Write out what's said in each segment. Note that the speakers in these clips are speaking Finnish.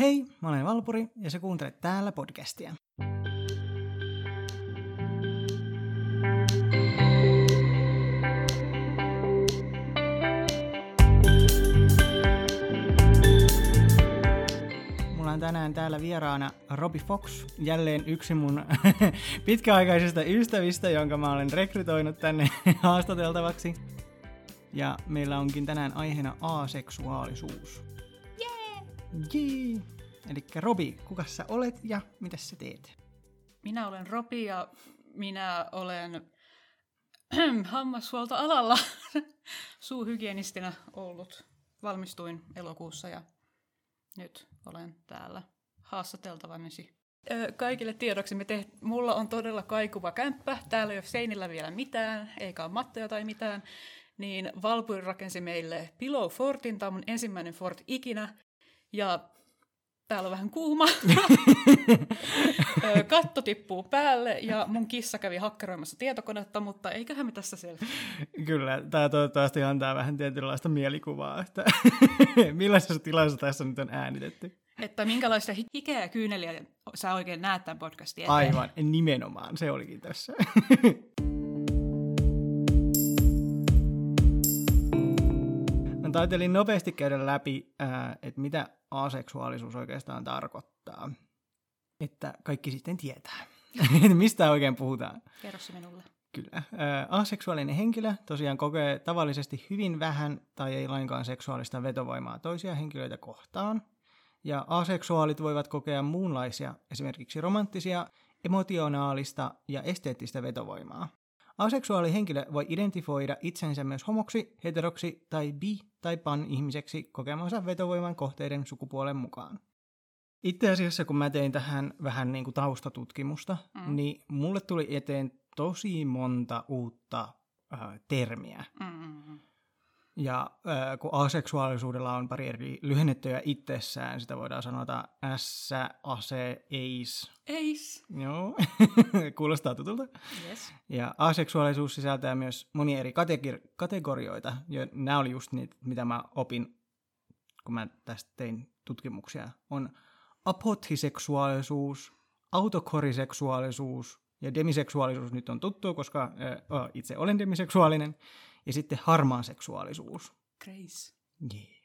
Hei, mä olen Valpuri ja sä kuuntelet täällä podcastia. Mulla on tänään täällä vieraana Robi Fox, jälleen yksi mun pitkäaikaisista ystävistä, jonka mä olen rekrytoinut tänne haastateltavaksi. Ja meillä onkin tänään aiheena aseksuaalisuus. Jee! Eli Robi, kuka sä olet ja mitä sä teet? Minä olen Robi ja minä olen hammashuoltoalalla suuhygienistinä ollut. Valmistuin elokuussa ja nyt olen täällä haastateltavanesi. Kaikille tiedoksi, me teht, mulla on todella kaikuva kämppä. Täällä ei ole seinillä vielä mitään, eikä ole mattoja tai mitään. Niin Valpuri rakensi meille Pillow Fortin, tämä on mun ensimmäinen fort ikinä. Ja täällä on vähän kuuma. Katto tippuu päälle ja mun kissa kävi hakkeroimassa tietokonetta, mutta eiköhän me tässä selviä. Kyllä, tämä toivottavasti antaa vähän tietynlaista mielikuvaa, että millaisessa tilassa tässä nyt on äänitetty. Että minkälaista hikeä ja kyyneliä sä oikein näet tämän podcastin eteen. Aivan, nimenomaan, se olikin tässä. Mä taitelin nopeasti käydä läpi, että mitä aseksuaalisuus oikeastaan tarkoittaa. Että kaikki sitten tietää, mistä oikein puhutaan. Kerro se minulle. Kyllä. Aseksuaalinen henkilö tosiaan kokee tavallisesti hyvin vähän tai ei lainkaan seksuaalista vetovoimaa toisia henkilöitä kohtaan. Ja aseksuaalit voivat kokea muunlaisia, esimerkiksi romanttisia, emotionaalista ja esteettistä vetovoimaa. Aseksuaali henkilö voi identifioida itsensä myös homoksi, heteroksi tai bi- tai pan-ihmiseksi kokemansa vetovoiman kohteiden sukupuolen mukaan. Itse asiassa, kun mä tein tähän vähän niin kuin taustatutkimusta, mm. niin mulle tuli eteen tosi monta uutta äh, termiä. Mm-hmm. Ja äh, kun aseksuaalisuudella on pari eri lyhennettyjä itsessään, sitä voidaan sanota S, ase, eis. Eis. Joo, kuulostaa tutulta. Yes. Ja aseksuaalisuus sisältää myös monia eri kategori- kategorioita. Ja nämä oli just niitä, mitä mä opin, kun mä tästä tein tutkimuksia. On apothiseksuaalisuus, autokoriseksuaalisuus ja demiseksuaalisuus nyt on tuttu, koska äh, itse olen demiseksuaalinen ja sitten harmaan seksuaalisuus. Grace. Yeah.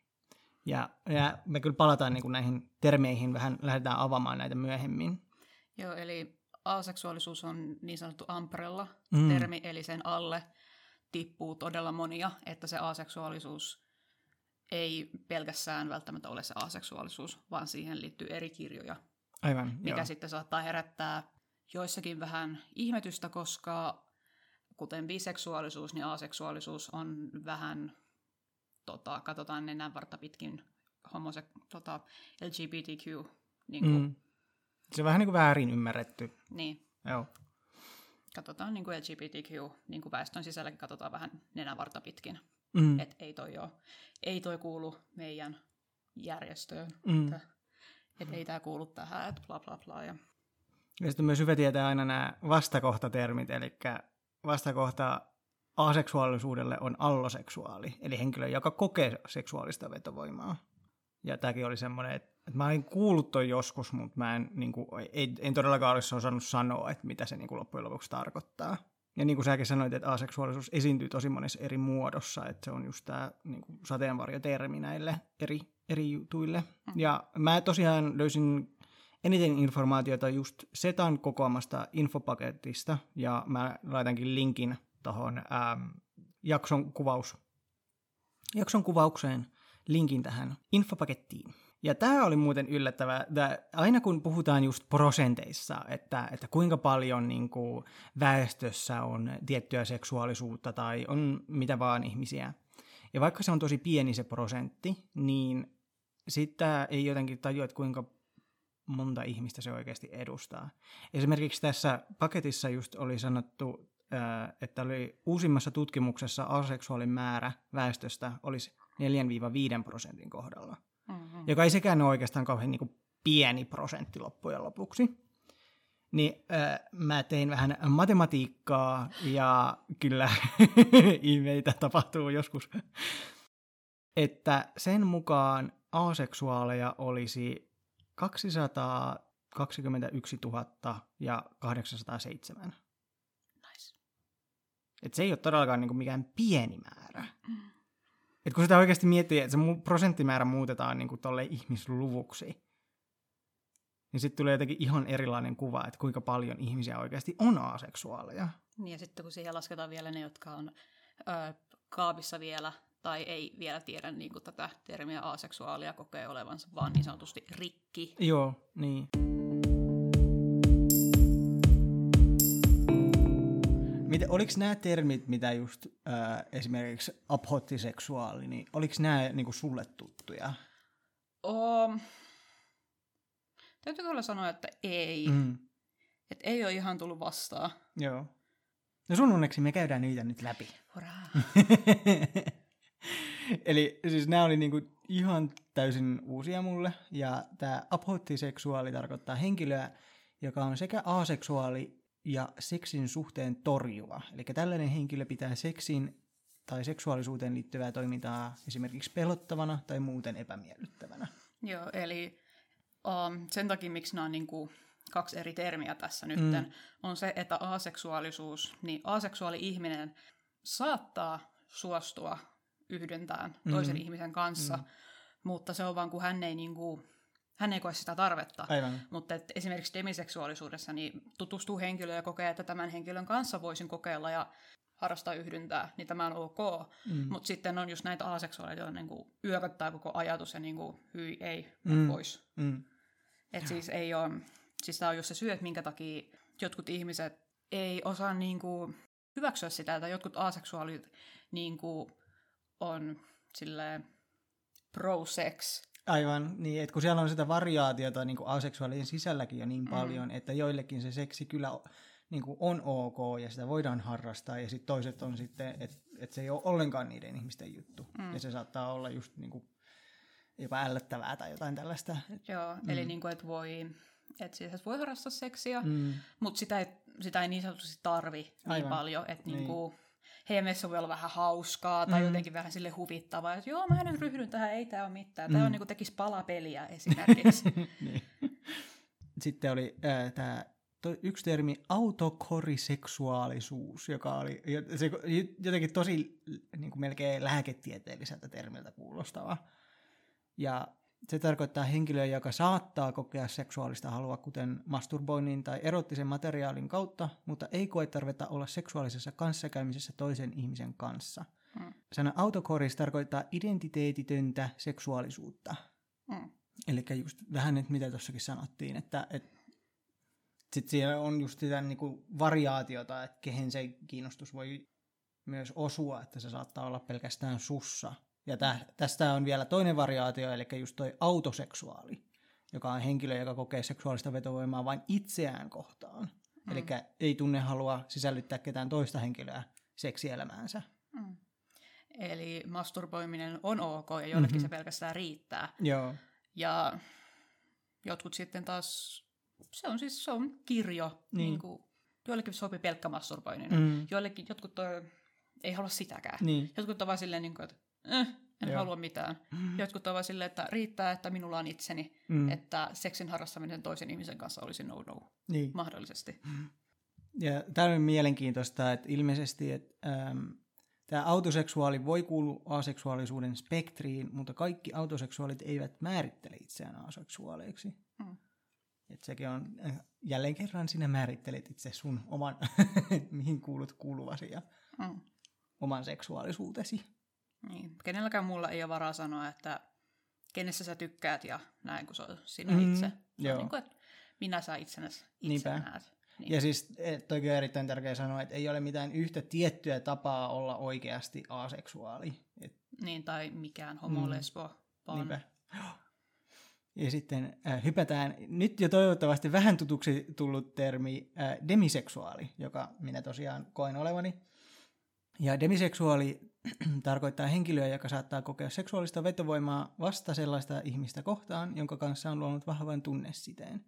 Ja, ja me kyllä palataan niin kuin näihin termeihin, vähän lähdetään avaamaan näitä myöhemmin. Joo, eli aseksuaalisuus on niin sanottu umbrella-termi, mm. eli sen alle tippuu todella monia, että se aseksuaalisuus ei pelkästään välttämättä ole se aseksuaalisuus, vaan siihen liittyy eri kirjoja. Aivan, Mikä joo. sitten saattaa herättää joissakin vähän ihmetystä, koska kuten biseksuaalisuus, niin aseksuaalisuus on vähän, tota, katsotaan nenänvarta pitkin homose, tota, LGBTQ. Niin, kuin, mm. Se on vähän niin kuin väärin ymmärretty. niin Joo. katsotaan niin kuin LGBTQ, niin kuin väestön sisälläkin katsotaan vähän nenänvarta pitkin. Mm. Että ei toi, oo, ei toi kuulu meidän järjestöön. Mm. Että, et ei tämä kuulu tähän, että bla bla bla. Ja, Ja sitten myös hyvä tietää aina nämä vastakohtatermit, eli vastakohta aseksuaalisuudelle on alloseksuaali, eli henkilö, joka kokee seksuaalista vetovoimaa. Ja tämäkin oli semmoinen, että, että mä olin kuullut toi joskus, mutta mä en, niin kuin, en, en todellakaan olisi osannut sanoa, että mitä se niin kuin loppujen lopuksi tarkoittaa. Ja niin kuin säkin sanoit, että aseksuaalisuus esiintyy tosi monessa eri muodossa, että se on just tämä niin kuin sateenvarjotermi näille eri, eri jutuille. Mm. Ja mä tosiaan löysin eniten informaatiota just Setan kokoamasta infopaketista, ja mä laitankin linkin tuohon ähm, jakson, kuvaus, jakson kuvaukseen linkin tähän infopakettiin. Ja tämä oli muuten yllättävää, että aina kun puhutaan just prosenteissa, että, että kuinka paljon niin kuin, väestössä on tiettyä seksuaalisuutta tai on mitä vaan ihmisiä, ja vaikka se on tosi pieni se prosentti, niin sitä ei jotenkin tajua, että kuinka monta ihmistä se oikeasti edustaa. Esimerkiksi tässä paketissa just oli sanottu, että oli uusimmassa tutkimuksessa aseksuaalin määrä väestöstä olisi 4-5 prosentin kohdalla, mm-hmm. joka ei sekään ole oikeastaan kauhean niin kuin pieni prosentti loppujen lopuksi. Niin äh, mä tein vähän matematiikkaa ja kyllä ihmeitä tapahtuu joskus. Että sen mukaan aseksuaaleja olisi 221 000 ja 807. Nice. Et se ei ole todellakaan niin kuin mikään pieni määrä. Et kun sitä oikeasti miettii, että se prosenttimäärä muutetaan niin kuin tolle ihmisluvuksi, niin sitten tulee jotenkin ihan erilainen kuva, että kuinka paljon ihmisiä oikeasti on aseksuaaleja. Niin ja sitten kun siihen lasketaan vielä ne, jotka on ö, kaapissa vielä tai ei vielä tiedä niin kuin tätä termiä aseksuaalia kokee olevansa vaan niin sanotusti rikki. Joo, niin. Miten, oliko nämä termit, mitä just äh, esimerkiksi aphottiseksuaali, niin oliko nämä niinku sulle tuttuja? Um, täytyy kyllä sanoa, että ei. Mm. Että ei ole ihan tullut vastaan. joo. No sun onneksi me käydään niitä nyt läpi. Huraa. Eli siis nämä oli niinku ihan täysin uusia mulle, ja tämä aphottiseksuaali tarkoittaa henkilöä, joka on sekä aseksuaali ja seksin suhteen torjuva. Eli tällainen henkilö pitää seksin tai seksuaalisuuteen liittyvää toimintaa esimerkiksi pelottavana tai muuten epämiellyttävänä. Joo, eli um, sen takia, miksi nämä on niin kuin kaksi eri termiä tässä nytten, mm. on se, että aseksuaalisuus, niin aseksuaali ihminen saattaa suostua yhdyntään toisen Mm. ihmisen kanssa, mutta se on vaan, kun hän ei, niin kuin, hän ei koe sitä tarvetta. Aivan. Mutta et esimerkiksi demiseksuaalisuudessa niin tutustuu henkilöön ja kokee, että tämän henkilön kanssa voisin kokeilla ja harrastaa yhdyntää, niin tämä on ok. Mm. Mutta sitten on just näitä aseksuaaleja, joilla niin yököttää koko ajatus ja niin kuin, hyi, ei, Mm. mm. pois. Mm. Et siis ei ole, siis tämä on just se syy, että minkä takia jotkut ihmiset ei osaa niin kuin hyväksyä sitä, että jotkut aseksuaalit niin kuin on silleen pro-sex. Aivan, niin että kun siellä on sitä variaatiota niin kuin aseksuaalien sisälläkin jo niin paljon, mm. että joillekin se seksi kyllä niin kuin on ok ja sitä voidaan harrastaa ja sitten toiset on sitten, että et se ei ole ollenkaan niiden ihmisten juttu. Mm. Ja se saattaa olla just niin kuin jopa ällöttävää tai jotain tällaista. Joo, mm. eli niin kuin, että voi, että siis voi harrastaa seksiä, mm. mm, mutta sitä ei, sitä ei niin sanotusti tarvi niin Aivan. paljon, että Niin. niin. kuin, heidän mielessä voi olla vähän hauskaa tai Mm. jotenkin vähän sille huvittavaa, että joo, mä nyt ryhdyn tähän, ei tämä ole mitään. Tämä Mm. on niin kuin tekisi palapeliä esimerkiksi. niin. Sitten oli äh, tämä yksi termi autokoriseksuaalisuus, joka oli se, jotenkin tosi niin kuin melkein lääketieteelliseltä termiltä kuulostava. Ja se tarkoittaa henkilöä, joka saattaa kokea seksuaalista halua, kuten masturboinnin tai erottisen materiaalin kautta, mutta ei koe tarvetta olla seksuaalisessa kanssakäymisessä toisen ihmisen kanssa. Mm. Sana autokoris tarkoittaa identiteetitöntä seksuaalisuutta. mm. Eli just vähän, että mitä tuossakin sanottiin, että, että sitten siellä on just sitä niin kuin variaatiota, että kehen se kiinnostus voi myös osua, että se saattaa olla pelkästään sussa. Ja tä, tästä on vielä toinen variaatio, eli just toi autoseksuaali, joka on henkilö, joka kokee seksuaalista vetovoimaa vain itseään kohtaan. Mm. Eli ei tunne halua sisällyttää ketään toista henkilöä seksielämäänsä. Mm. Eli masturboiminen on ok ja jollekin Mhm. mm-hmm. se pelkästään riittää. Joo, Ja jotkut sitten taas, se on siis se on kirjo. Niin. Niin. Kuin, joillekin sopii pelkkä masturboiminen. Mm. Joillekin jotkut toi, ei halua sitäkään. niin. Jotkut on vaan silleen, niin kuin, että eh, en Joo. Halua mitään. Mm. Jotkut on vaan silleen, että riittää, että minulla on itseni. Mm. Mm. Että seksin harrastaminen toisen ihmisen kanssa olisi no-no, Niin. mahdollisesti. Ja tämä on mielenkiintoista, että ilmeisesti että, ähm, tämä autoseksuaali voi kuulua aseksuaalisuuden spektriin, mutta kaikki autoseksuaalit eivät määrittele itseään aseksuaaleiksi. Mm. Et sekin on, äh, jälleen kerran sinä määrittelet itse sun oman, mihin kuulut kuuluvasi ja Mm. oman seksuaalisuutesi. Niin. Kenelläkään mulla ei ole varaa sanoa, että kenessä sä tykkäät ja näin, kun se on sinä Mm, itse. Se joo. on niin kuin, että minä sä itsenäsi itse Niinpä. näet. Niin. Ja siis eh, toki on erittäin tärkeää sanoa, että ei ole mitään yhtä tiettyä tapaa olla oikeasti aseksuaali. Et niin, tai mikään homo, Mm. Niinpä. Ja sitten äh, hypätään nyt jo toivottavasti vähän tutuksi tullut termi äh, demiseksuaali, joka minä tosiaan koen olevani. Ja demiseksuaali tarkoittaa henkilöä, joka saattaa kokea seksuaalista vetovoimaa vasta sellaista ihmistä kohtaan, jonka kanssa on luonut vahvan tunnesiteen.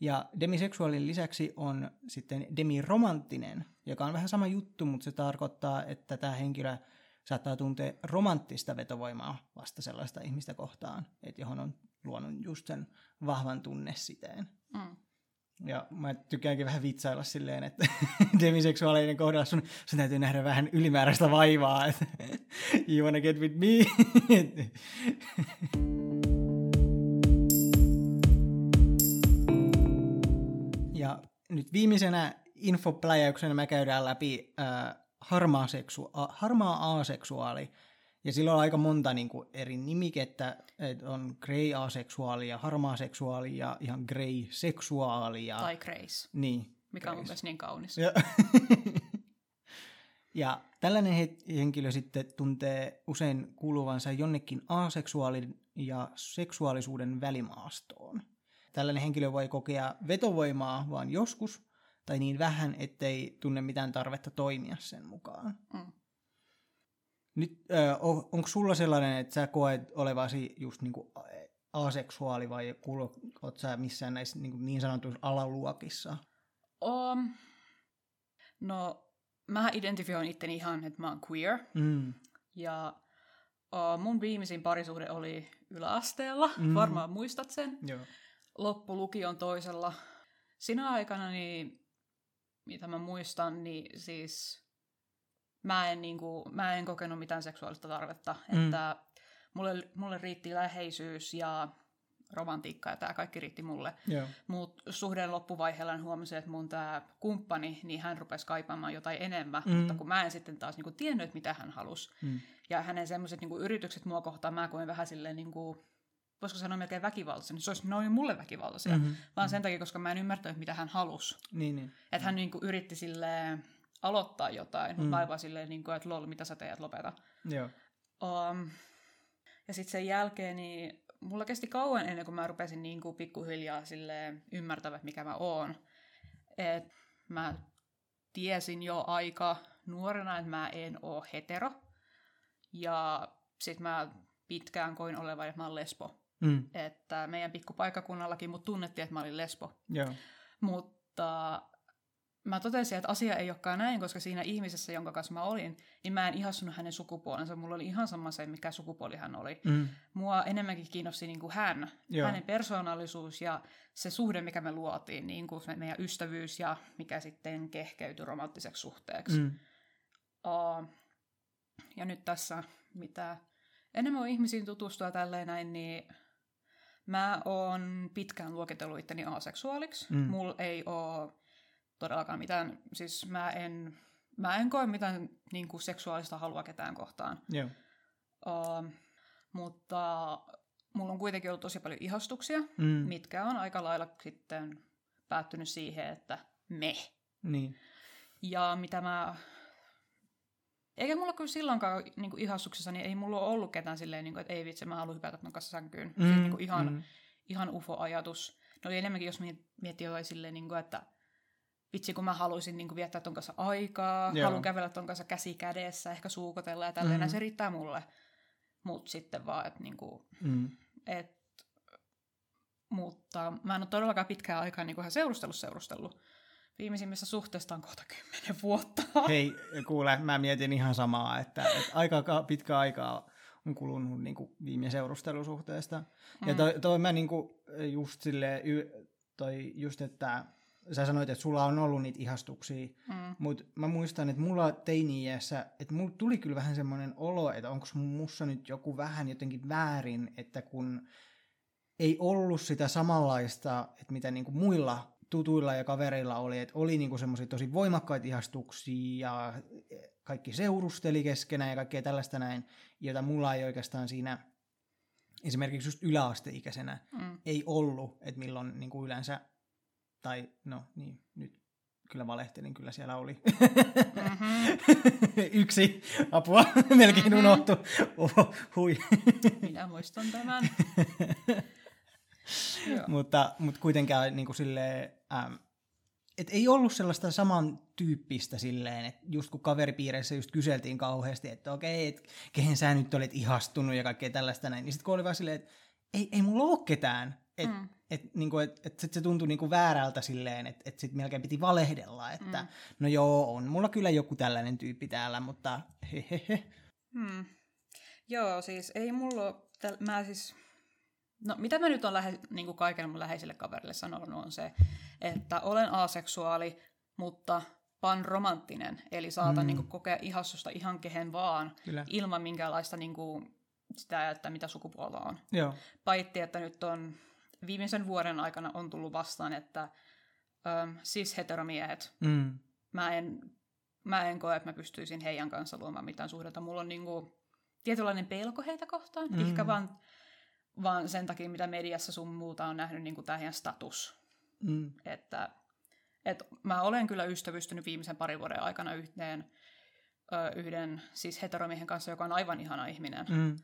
Ja demiseksuaalin lisäksi on sitten demiromanttinen, joka on vähän sama juttu, mutta se tarkoittaa, että tämä henkilö saattaa tuntea romanttista vetovoimaa vasta sellaista ihmistä kohtaan, että johon on luonut just sen vahvan tunnesiteen. Mm. Ja mä tykkäänkin vähän vitsailla silleen, että demiseksuaaleiden kohdalla sun, sun täytyy nähdä vähän ylimääräistä vaivaa, että you wanna get with me. ja nyt viimeisenä infopläjäyksenä me käydään läpi äh, harmaa, seksu- a- harmaa aseksuaali. Ja sillä on aika monta niin kuin, eri nimikettä, että on grey aseksuaali ja harmaa seksuaali ja ihan grey seksuaali. Ja, Tai Grace, niin, mikä on Grace. mun mielestä niin kaunis. ja, ja tällainen he- henkilö sitten tuntee usein kuuluvansa jonnekin aseksuaalin ja seksuaalisuuden välimaastoon. Tällainen henkilö voi kokea vetovoimaa vain joskus, tai niin vähän, ettei tunne mitään tarvetta toimia sen mukaan. Mm. Nyt, ö, on, onko sulla sellainen, että sä koet olevasi just niinku aseksuaali vai oot sä missään näissä niin, niin sanotuissa alaluokissa? Um, no, mä identifioin itteni ihan, että mä oon queer. Mm. Ja uh, mun viimeisin parisuhde oli yläasteella, Mm. mm. varmaan muistat sen. Joo. Loppulukion toisella. Sinä aikana, niin, mitä mä muistan, niin siis mä en, niinku, mä en kokenut mitään seksuaalista tarvetta. Mm. Että mulle, mulle riitti läheisyys ja romantiikka ja tämä kaikki riitti mulle. Joo. Mutta suhteen loppuvaiheella huomasin, että mun tämä kumppani, niin hän rupesi kaipaamaan jotain enemmän, Mm. mutta kun mä en sitten taas niinku tiennyt, että mitä hän halusi. Mm. Ja hänen semmoiset niinku yritykset mua kohtaan mä koin vähän silleen, niinku, voisiko sanoa melkein väkivaltaisen, niin se olisi noin mulle väkivaltaisia, Mhm. mm-hmm. vaan sen takia, koska mä en ymmärtänyt, mitä hän halusi. Niin, niin. Että hän niinku yritti silleen aloittaa jotain, mutta Mm. mä vaan silleen, niinku, että lol, mitä sä teet, lopeta. Joo. Um, ja sitten sen jälkeen, niin mulla kesti kauan ennen kuin mä rupesin niin kuin pikkuhiljaa silleen ymmärtämään, mikä mä oon. Et mä tiesin jo aika nuorena, että mä en oo hetero. Ja sit mä pitkään koin olevan, että mä oon lesbo. Mm. Että meidän pikkupaikakunnallakin mut tunnettiin, että mä olin lesbo. Joo. Mutta mä totesin, että asia ei olekaan näin, koska siinä ihmisessä, jonka kanssa mä olin, niin mä en ihastunut hänen sukupuolensa. Mulla oli ihan sama se, mikä sukupuoli hän oli. Mm. Mua enemmänkin kiinnosti niin kuin hän, Joo. hänen persoonallisuus ja se suhde, mikä me luotiin, niin kuin se meidän ystävyys ja mikä sitten kehkeytyi romanttiseksi suhteeksi. Mm. Uh, ja nyt tässä, mitä enemmän on ihmisiin tutustua tälleen näin, niin mä oon pitkään luokitellut itteni aseksuaaliksi. Mm. Mm. Mulla ei ole todellakaan mitään, siis mä en, mä en koe mitään niin kuin seksuaalista halua ketään kohtaan. Joo. Uh, mutta mulla on kuitenkin ollut tosi paljon ihastuksia, Mm. mitkä on aika lailla sitten päättynyt siihen, että me. Niin. Ja mitä mä... Eikä mulla kyllä silloinkaan niin kuin ihastuksessa, niin ei mulla ole ollut ketään silleen, niin kuin, että ei vitsi, mä haluan hypätä ton kanssa sänkyyn. Mm, siis niin kuin ihan, mm. ihan ufo-ajatus. No oli enemmänkin, jos miettii jotain silleen, niin kuin, että vitsi, kun mä haluaisin niin kuin, viettää ton kanssa aikaa, Joo. haluan kävellä ton kanssa käsi kädessä, ehkä suukotella ja tälleen, Mhm. mm. se riittää mulle. Mut sitten vaan, että niin kuin, Mm. et, mutta mä en ole todellakaan pitkään aikaa niin kuin ihan seurustellut seurustellut. Viimeisimmissä suhteista on kohta kymmenen vuotta. Hei, kuule, mä mietin ihan samaa, että, että aika ka- pitkä aikaa on kulunut niin kuin viime seurustelusuhteesta. Ja toi, toi mä niin kuin just silleen, toi just, että sä sanoit, että sulla on ollut niitä ihastuksia, Mm. mutta mä muistan, että mulla teini-iässä, että mulla tuli kyllä vähän semmoinen olo, että onko mussa nyt joku vähän jotenkin väärin, että kun ei ollut sitä samanlaista, että mitä niinku muilla tutuilla ja kavereilla oli, että oli niinku semmoisia tosi voimakkaita ihastuksia ja kaikki seurusteli keskenään ja kaikkea tällaista näin, jota mulla ei oikeastaan siinä esimerkiksi just yläasteikäisenä Mm. ei ollut, että milloin niin kuin yleensä, tai no niin, nyt kyllä valehtelin, kyllä siellä oli Mm-hmm. yksi apua, melkein Mhm. unohtu. Oho, hui. Minä muistan tämän. Mutta, mutta kuitenkaan niin kuin silleen, ähm, et ei ollut sellaista samantyyppistä silleen, että just kun kaveripiireissä just kyseltiin kauheasti, että okei, että kehen sä nyt olet ihastunut ja kaikkea tällaista näin, niin sitten kun oli vaan silleen, että ei, ei mulla ole ketään, että Mm. et, niinku, et, et sit se tuntui niinku väärältä silleen, että et sit melkein piti valehdella, että Mm. no joo, on mulla kyllä joku tällainen tyyppi täällä, mutta hehehe. Hmm. Joo, siis ei mulla täl... Mä siis... No mitä mä nyt on lähe, niin kuin kaikille mun läheisille kaverille sanonut on se, että olen aseksuaali, mutta panromanttinen. Eli saatan mm. niin kuin, kokea ihastusta ihan kehen vaan Kyllä. ilman minkäänlaista niin kuin, sitä, että mitä sukupuolta on. Joo. Paitti, että nyt on viimeisen vuoden aikana on tullut vastaan, että ähm, siis heteromiehet, Mm. mä en, mä en koe, että mä pystyisin heidän kanssa luomaan mitään suhdetta. Mulla on niinku tietynlainen pelko heitä kohtaan, Mm. mm. ehkä vaan, vaan sen takia, mitä mediassa sun muuta on nähnyt niinku tämä heidän status. Mm. Että et mä olen kyllä ystävystynyt viimeisen parin vuoden aikana yhteen, ö, yhden siis heteromiehen kanssa, joka on aivan ihana ihminen. Mm.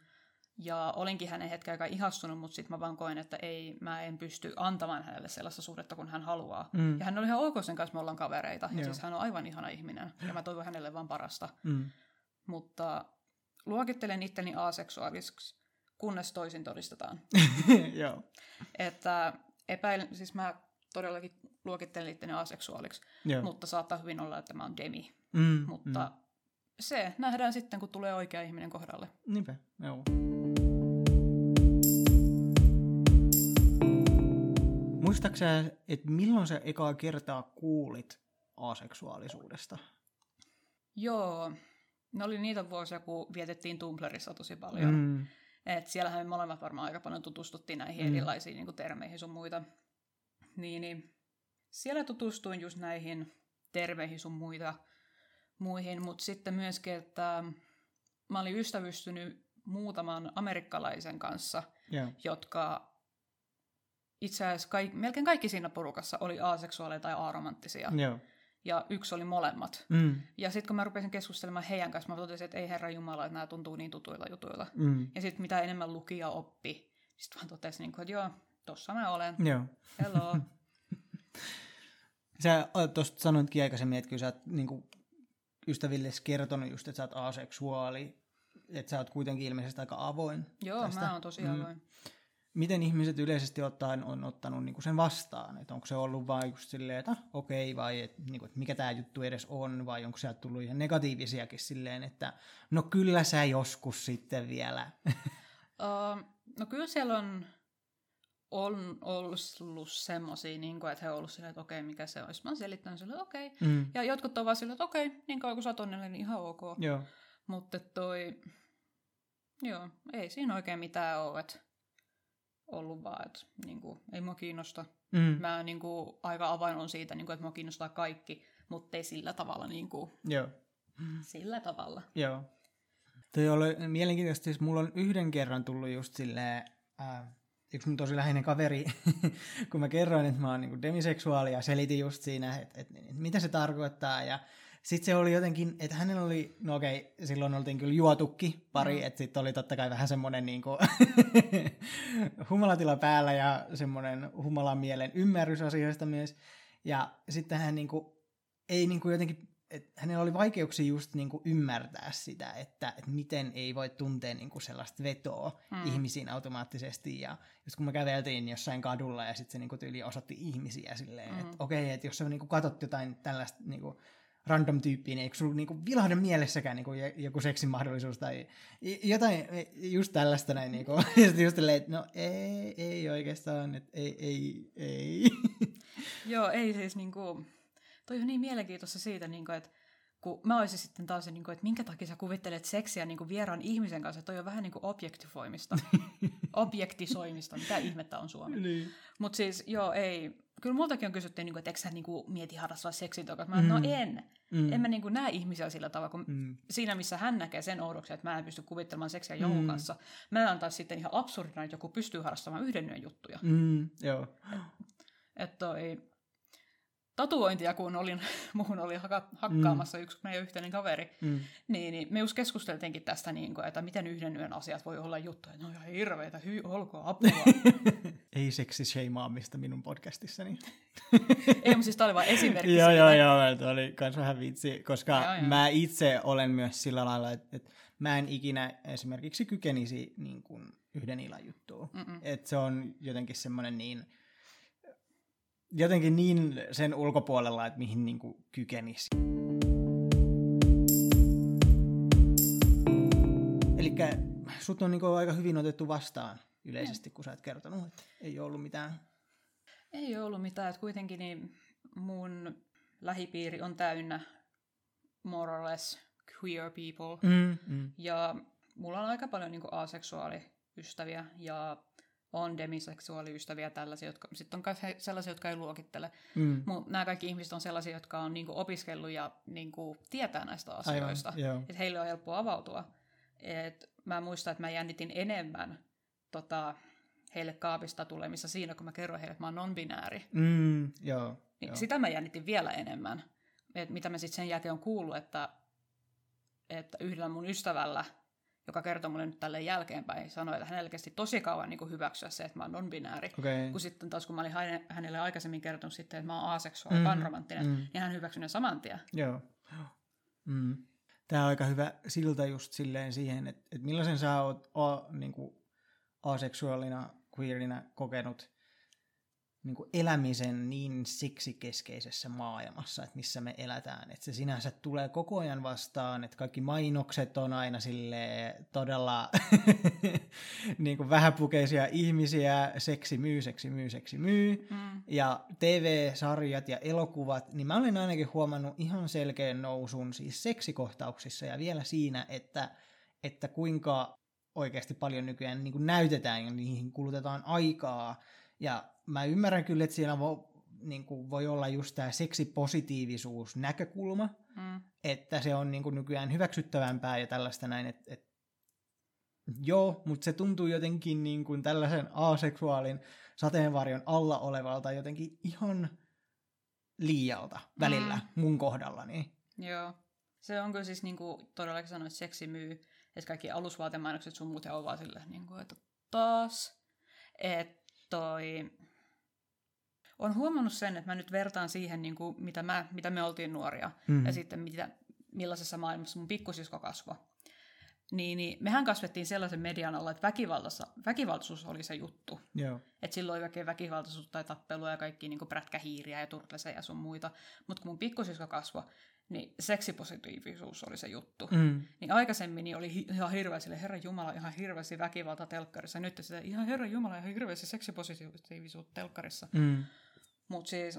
Ja olinkin hänen hetken aikaa ihastunut, mutta sitten mä vaan koen, että ei, mä en pysty antamaan hänelle sellaista suhdetta, kun hän haluaa. Mm. Ja hän oli ihan ok sen kanssa, me ollaan kavereita. Ja Joo. siis hän on aivan ihana ihminen. Ja mä toivon hänelle vaan parasta. Mm. Mutta luokittelen itteni aseksuaaliseksi, kunnes toisin todistetaan. Joo. Että epäilen, siis mä todellakin luokittelen itteni aseksuaaliksi, Joo. mutta saattaa hyvin olla, että mä oon demi. Mm. Mutta Mm. Se nähdään sitten, kun tulee oikea ihminen kohdalle. Niinpä, joo. Muistaaksä, sä, että milloin sä ekaa kertaa kuulit aseksuaalisuudesta? Joo, ne oli niitä vuosia, kun vietettiin Tumblrissa tosi paljon. Mm. Et siellähän me molemmat varmaan aika paljon tutustuttiin näihin Mm. mm. erilaisiin niin kuin termeihin sun muita. Niin, niin siellä tutustuin just näihin termeihin sun muita, muihin, mutta sitten myöskin, että mä olin ystävystynyt muutaman amerikkalaisen kanssa, Joo. jotka itse asiassa kaik, melkein kaikki siinä porukassa oli aseksuaaleja tai aromanttisia, Joo. ja yksi oli molemmat. Mm. Ja sitten kun mä rupesin keskustelemaan heidän kanssa, mä totesin, että ei herra Jumala, että nämä tuntuu niin tutuilla jutuilla. Mm. Ja sitten mitä enemmän luki ja oppi, sitten vaan totesin, niin kuin, että joo, tossa mä olen. Joo. Hello. Sä tuosta sanoitkin aikaisemmin, että kyllä sä oot niin ystäville kertonut just, että sä oot aseksuaali, että sä oot kuitenkin ilmeisesti aika avoin. joo, tästä. mä oon tosi Mm. avoin. Miten ihmiset yleisesti ottaen on ottanut niin sen vastaan? Että onko se ollut vain just silleen, että ah, okei, vai et, niin kuin, että mikä tämä juttu edes on, vai onko sieltä tullut ihan negatiivisiakin silleen, että no kyllä sä joskus sitten vielä. Uh, no kyllä siellä on, on ollut semmosia, niin kuin, että he on ollut silleen, että okei, mikä se olisi. Mä oon selittänyt silleen, että okei. Mm. Ja jotkut on vaan silleen, että okei, niin kauan kun sä niin ihan ok. Joo. Mutta toi, joo, ei siinä oikein mitään ole, että ollut vaan, että niin kuin, ei mua kiinnosta. Mm. Mä niin kuin, aika avain on siitä, niin kuin, että mua kiinnostaa kaikki, mutta ei sillä tavalla. Niin kuin, Joo. sillä tavalla. Joo. Toi oli mielenkiintoista, siis mulla on yhden kerran tullut just silleen, äh, yksi mun tosi läheinen kaveri, kun mä kerroin, että mä oon niinku demiseksuaali ja selitin just siinä, että, että, että mitä se tarkoittaa ja sitten se oli jotenkin, että hänellä oli, no okei, silloin oltiin kyllä juotukki pari, mm. että sitten oli totta kai vähän semmoinen niinku humalatila päällä ja semmoinen humalan mielen ymmärrys asioista myös. Ja sitten hän niinku, ei niinku jotenkin että hänellä oli vaikeuksia just niinku ymmärtää sitä, että, että miten ei voi tuntea niinku sellaista vetoa mm. Ihmisiin automaattisesti. Ja just kun me käveltiin jossain kadulla ja sitten se niinku tyyli osoitti ihmisiä silleen, mm. että okei, että jos sä niinku katot jotain tällaista niinku random tyyppiä, niin eikö sulla niinku vilahda mielessäkään niinku joku seksin mahdollisuus tai jotain just tällaista näin. Niinku. Ja sitten just silleen, että no ei, ei oikeastaan, että ei, ei, ei. Joo, ei siis niinku, toi on niin mielenkiintoista siitä, niinku, että kun mä olisin sitten taas, niinku, että minkä takia sä kuvittelet seksiä niinku vieraan ihmisen kanssa, toi on vähän niin kuin objektifoimista. Objektisoimista, mitä ihmettä on suomi. niin. Mutta siis joo, ei. Kyllä multakin on kysytty, niinku, että eikö sä niinku mieti harrastaa seksin tokas. Mä mm. no Mm. en. Mm. En mä niinku näe ihmisiä sillä tavalla, kun Mm. siinä missä hän näkee sen oudoksen, että mä en pysty kuvittelemaan seksiä jonkun Mm. kanssa. Mä näen taas sitten ihan absurdina, että joku pystyy harrastamaan yhden yön juttuja. Mm. Joo. Että toi tatuointia, kun olin, muhun oli haka, hakkaamassa mm. yksi meidän yhteinen kaveri, Mm. niin, niin me just keskusteltiinkin tästä, niin kuin, että miten yhden yön asiat voi olla juttuja. No ihan hirveitä, hy, olkoon apua. Ei seksisheimaamista minun podcastissani. Ei, mutta siis tämä oli vain esimerkki joo, joo, joo, tuo oli kans vähän vitsi, koska Joo, joo. mä itse olen myös sillä lailla, että, että mä en ikinä esimerkiksi kykenisi niin kuin yhden illan juttuun. Että se on jotenkin semmoinen niin, jotenkin niin sen ulkopuolella, että mihin niin kuin kykenisi. Eli sut on niin kuin aika hyvin otettu vastaan yleisesti, kun sä oot kertonut, että ei ollut mitään. Ei ollut mitään, että kuitenkin niin mun lähipiiri on täynnä more or less queer people. Mm, mm. Ja mulla on aika paljon niin aseksuaaliystäviä ja on demiseksuaaliystäviä tällaisia, jotka sitten on myös sellaisia, jotka ei luokittele. Mm. Mutta nämä kaikki ihmiset on sellaisia, jotka on niinku opiskellut ja niinku tietää näistä asioista. Että heille on helppo avautua. Et mä muistan, että mä jännitin enemmän tota, heille kaapista tulemissa siinä, kun mä kerroin heille, että mä oon non-binääri. Mm, joo, niin joo. Sitä mä jännitin vielä enemmän. Et mitä mä sitten sen jälkeen on kuullut, että, että yhdellä mun ystävällä joka kertoi mulle nyt tälle jälkeenpäin, sanoi, että hänelle kesti tosi kauan niin kuin hyväksyä se, että mä oon non-binääri. Okay. Kun sitten taas, kun mä olin hänelle aikaisemmin kertonut sitten, että mä oon aseksuaali, mm, panromanttinen, mm. niin hän hyväksyi ne saman tien. Joo. Mm. Tämä on aika hyvä silta just silleen siihen, että, että millaisen sä oot a, niin kuin aseksuaalina, queerinä kokenut niin kuin elämisen niin siksikeskeisessä maailmassa, että missä me elätään. Että se sinänsä tulee koko ajan vastaan, että kaikki mainokset on aina sille todella niin kuin vähäpukeisia ihmisiä, seksi myy, seksi myy, seksi myy. Mm. Ja TV-sarjat ja elokuvat, niin mä olen ainakin huomannut ihan selkeän nousun siis seksikohtauksissa ja vielä siinä, että, että kuinka oikeasti paljon nykyään niin kuin näytetään ja niihin kulutetaan aikaa. Ja mä ymmärrän kyllä, että siinä voi, niin kuin, voi olla just tämä seksipositiivisuus näkökulma, mm. että se on niin kuin, nykyään hyväksyttävämpää ja tällaista näin, että, että joo, mutta se tuntuu jotenkin niin kuin tällaisen aseksuaalin sateenvarjon alla olevalta jotenkin ihan liialta välillä mm. mun kohdallani. Joo. Se on kyllä siis niin kuin todellakin sanoit, että seksi myy, että kaikki alusvaatemainokset sun muuten on vaan silleen, niin kuin, että taas, että toi, on huomannut sen, että mä nyt vertaan siihen, niin kuin, mitä, mä, mitä me oltiin nuoria, mm. ja sitten mitä, millaisessa maailmassa mun pikkusisko kasvoi. Niin, niin mehän kasvettiin sellaisen median alla, että väkivaltaisuus oli se juttu. Joo. Että silloin oli kaikkea väkivaltaisuutta ja tappelua ja kaikki niin prätkähiiriä ja turtleseja ja sun muita. Mutta kun mun pikkusisko kasvoi, niin seksipositiivisuus oli se juttu. Mm. Niin aikaisemmin niin oli ihan hirveä sille, Herra Jumala, ihan hirveästi väkivalta telkkarissa. Nyt sitä ihan Herra Jumala, ihan hirveästi seksipositiivisuutta telkkarissa. Mm. Mutta siis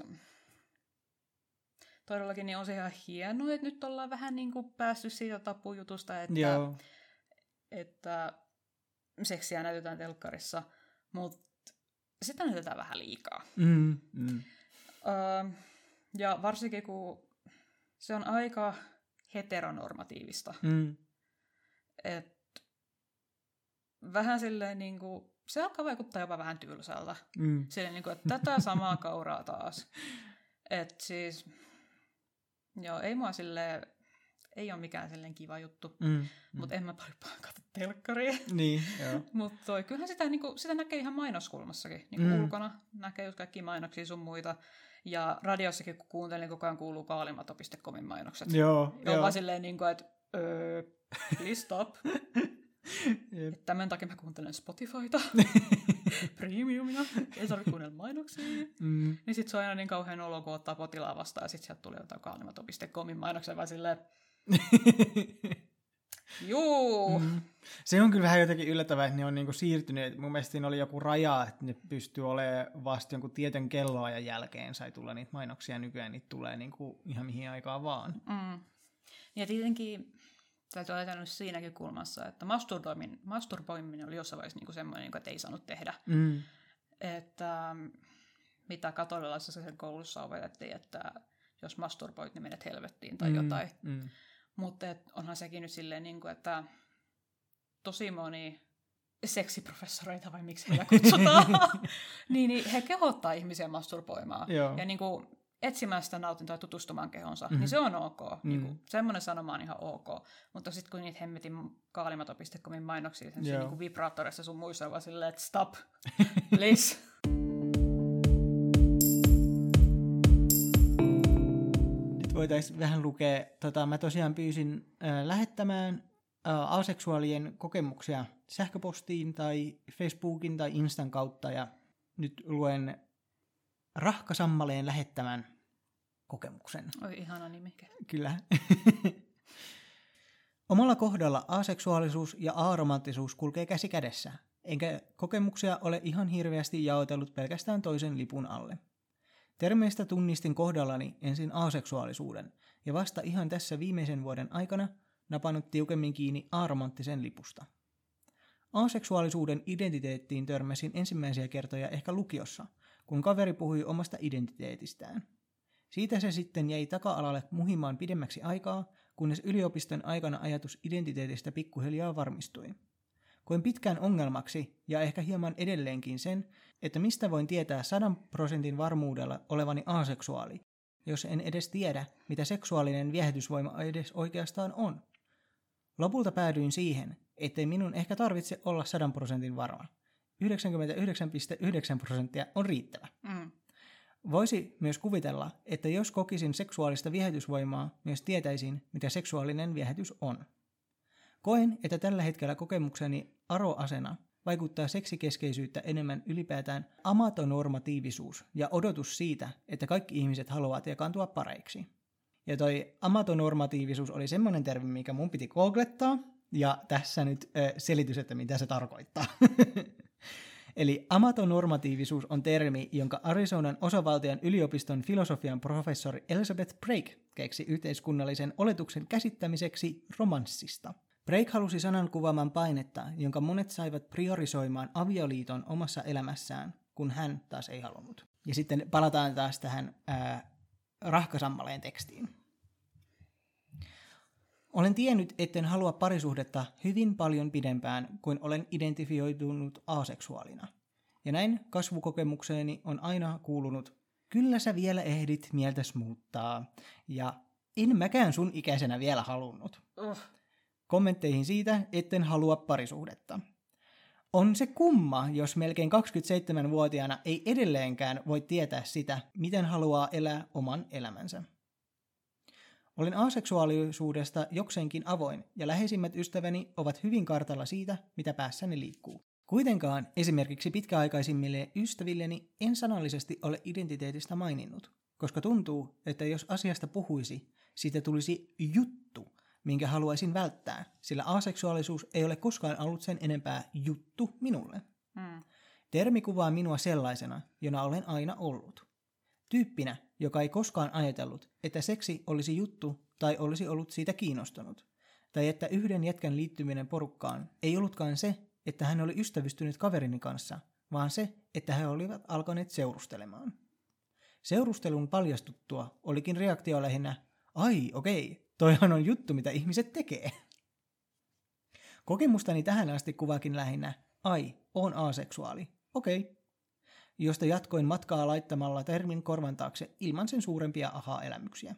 todellakin niin on se ihan hienoa, että nyt ollaan vähän niin kuin päästy siitä tapujutusta, että, Joo. että seksiä näytetään telkkarissa, mutta sitä näytetään vähän liikaa. Mm, mm. Öö, ja varsinkin kun se on aika heteronormatiivista. Mm. Et vähän silleen niin kuin, se alkaa vaikuttaa jopa vähän tylsältä. Mm. Silleen niin kuin, että tätä samaa kauraa taas. Et siis, joo, ei mua silleen, ei ole mikään silleen kiva juttu. Mm. Mm. Mutta en mä paljon katso telkkaria. Niin, joo. Mutta kyllähän sitä, niinku, sitä näkee ihan mainoskulmassakin. Niinku mm. ulkona näkee just kaikki mainoksia sun muita. Ja radiossakin, kun kuuntelin, niin koko ajan kuuluu kaalimato.comin mainokset. Joo, joo. vaan silleen, niin kuin, että öö, please stop. Tämän takia mä kuuntelen Spotifyta, premiumia, ei tarvitse kuunnella mainoksia. Mm. Niin sit se on aina niin kauhean olo, kun ottaa potilaa vastaan, ja sit sieltä tulee jotain kaalimato.comin mainoksia, vaan silleen, Juu. Mm. Se on kyllä vähän jotenkin yllättävää, että ne on niinku siirtyneet. Mun mielestä siinä oli joku raja, että ne pystyy olemaan vasta jonkun tietyn kelloajan jälkeen sai tulla niitä mainoksia. Nykyään niitä tulee niinku ihan mihin aikaan vaan. Mm. Ja tietenkin täytyy ajatella siinäkin kulmassa, että masturboiminen, masturboiminen oli jossain vaiheessa niinku semmoinen, että ei saanut tehdä. Mm. Että mitä katolilaisessa sen koulussa opetettiin, että jos masturboit, niin menet helvettiin tai mm. jotain. Mm. Mutta onhan sekin nyt silleen, niin kuin, että tosi moni seksiprofessoreita, vai miksi heitä kutsutaan, niin, niin he kehottaa ihmisiä masturboimaan. Joo. Ja niin kuin, etsimään sitä nautintoa tutustumaan kehonsa, mm-hmm. niin se on ok. Mm-hmm. Niin kuin, semmoinen sanoma on ihan ok. Mutta sitten kun niitä hemmetin kaalimato.comin mainoksia, sen niin kuin vibraattorissa sun muissa vaan silleen, että stop, please. voitaisiin vähän lukea, tota, mä tosiaan pyysin äh, lähettämään äh, aseksuaalien kokemuksia sähköpostiin tai Facebookin tai Instan kautta ja nyt luen Rahkasammaleen lähettämän kokemuksen. Oi ihana nimike. Kyllä. Omalla kohdalla aseksuaalisuus ja aromanttisuus kulkee käsi kädessä. enkä kokemuksia ole ihan hirveästi jaotellut pelkästään toisen lipun alle. Termeistä tunnistin kohdallani ensin aseksuaalisuuden, ja vasta ihan tässä viimeisen vuoden aikana napannut tiukemmin kiinni aromanttisen lipusta. Aseksuaalisuuden identiteettiin törmäsin ensimmäisiä kertoja ehkä lukiossa, kun kaveri puhui omasta identiteetistään. Siitä se sitten jäi taka-alalle muhimaan pidemmäksi aikaa, kunnes yliopiston aikana ajatus identiteetistä pikkuhiljaa varmistui. Koin pitkään ongelmaksi ja ehkä hieman edelleenkin sen, että mistä voin tietää sadan prosentin varmuudella olevani aseksuaali, jos en edes tiedä, mitä seksuaalinen viehätysvoima edes oikeastaan on. Lopulta päädyin siihen, ettei minun ehkä tarvitse olla sadan prosentin varma. 99,9 prosenttia on riittävä. Mm. Voisi myös kuvitella, että jos kokisin seksuaalista viehätysvoimaa, myös tietäisin, mitä seksuaalinen viehätys on. Koen, että tällä hetkellä kokemukseni aroasena vaikuttaa seksikeskeisyyttä enemmän ylipäätään amatonormatiivisuus ja odotus siitä, että kaikki ihmiset haluavat jakaantua pareiksi. Ja toi amatonormatiivisuus oli semmoinen termi, mikä mun piti googlettaa, ja tässä nyt ö, selitys, että mitä se tarkoittaa. Eli amatonormatiivisuus on termi, jonka Arizonan osavaltion yliopiston filosofian professori Elizabeth Brake keksi yhteiskunnallisen oletuksen käsittämiseksi romanssista. Brake halusi sanan kuvaamaan painetta, jonka monet saivat priorisoimaan avioliiton omassa elämässään, kun hän taas ei halunnut. Ja sitten palataan taas tähän ää, rahkasammaleen tekstiin. Olen tiennyt, etten halua parisuhdetta hyvin paljon pidempään kuin olen identifioitunut aseksuaalina. Ja näin kasvukokemukseeni on aina kuulunut, kyllä sä vielä ehdit mieltäs muuttaa, ja en mäkään sun ikäisenä vielä halunnut. Uh. Kommentteihin siitä, etten halua parisuhdetta. On se kumma, jos melkein 27-vuotiaana ei edelleenkään voi tietää sitä, miten haluaa elää oman elämänsä. Olen aseksuaalisuudesta jokseenkin avoin, ja läheisimmät ystäväni ovat hyvin kartalla siitä, mitä päässäni liikkuu. Kuitenkaan esimerkiksi pitkäaikaisimmille ystävilleni en sanallisesti ole identiteetistä maininnut, koska tuntuu, että jos asiasta puhuisi, siitä tulisi juttu, minkä haluaisin välttää, sillä aseksuaalisuus ei ole koskaan ollut sen enempää juttu minulle. Mm. Termi kuvaa minua sellaisena, jona olen aina ollut. Tyyppinä, joka ei koskaan ajatellut, että seksi olisi juttu tai olisi ollut siitä kiinnostunut. Tai että yhden jätkän liittyminen porukkaan ei ollutkaan se, että hän oli ystävystynyt kaverini kanssa, vaan se, että he olivat alkaneet seurustelemaan. Seurustelun paljastuttua olikin reaktio lähinnä, ai okei, toihan on juttu, mitä ihmiset tekee. Kokemustani tähän asti kuvakin lähinnä, ai, on aseksuaali, okei, josta jatkoin matkaa laittamalla termin korvan taakse ilman sen suurempia aha-elämyksiä.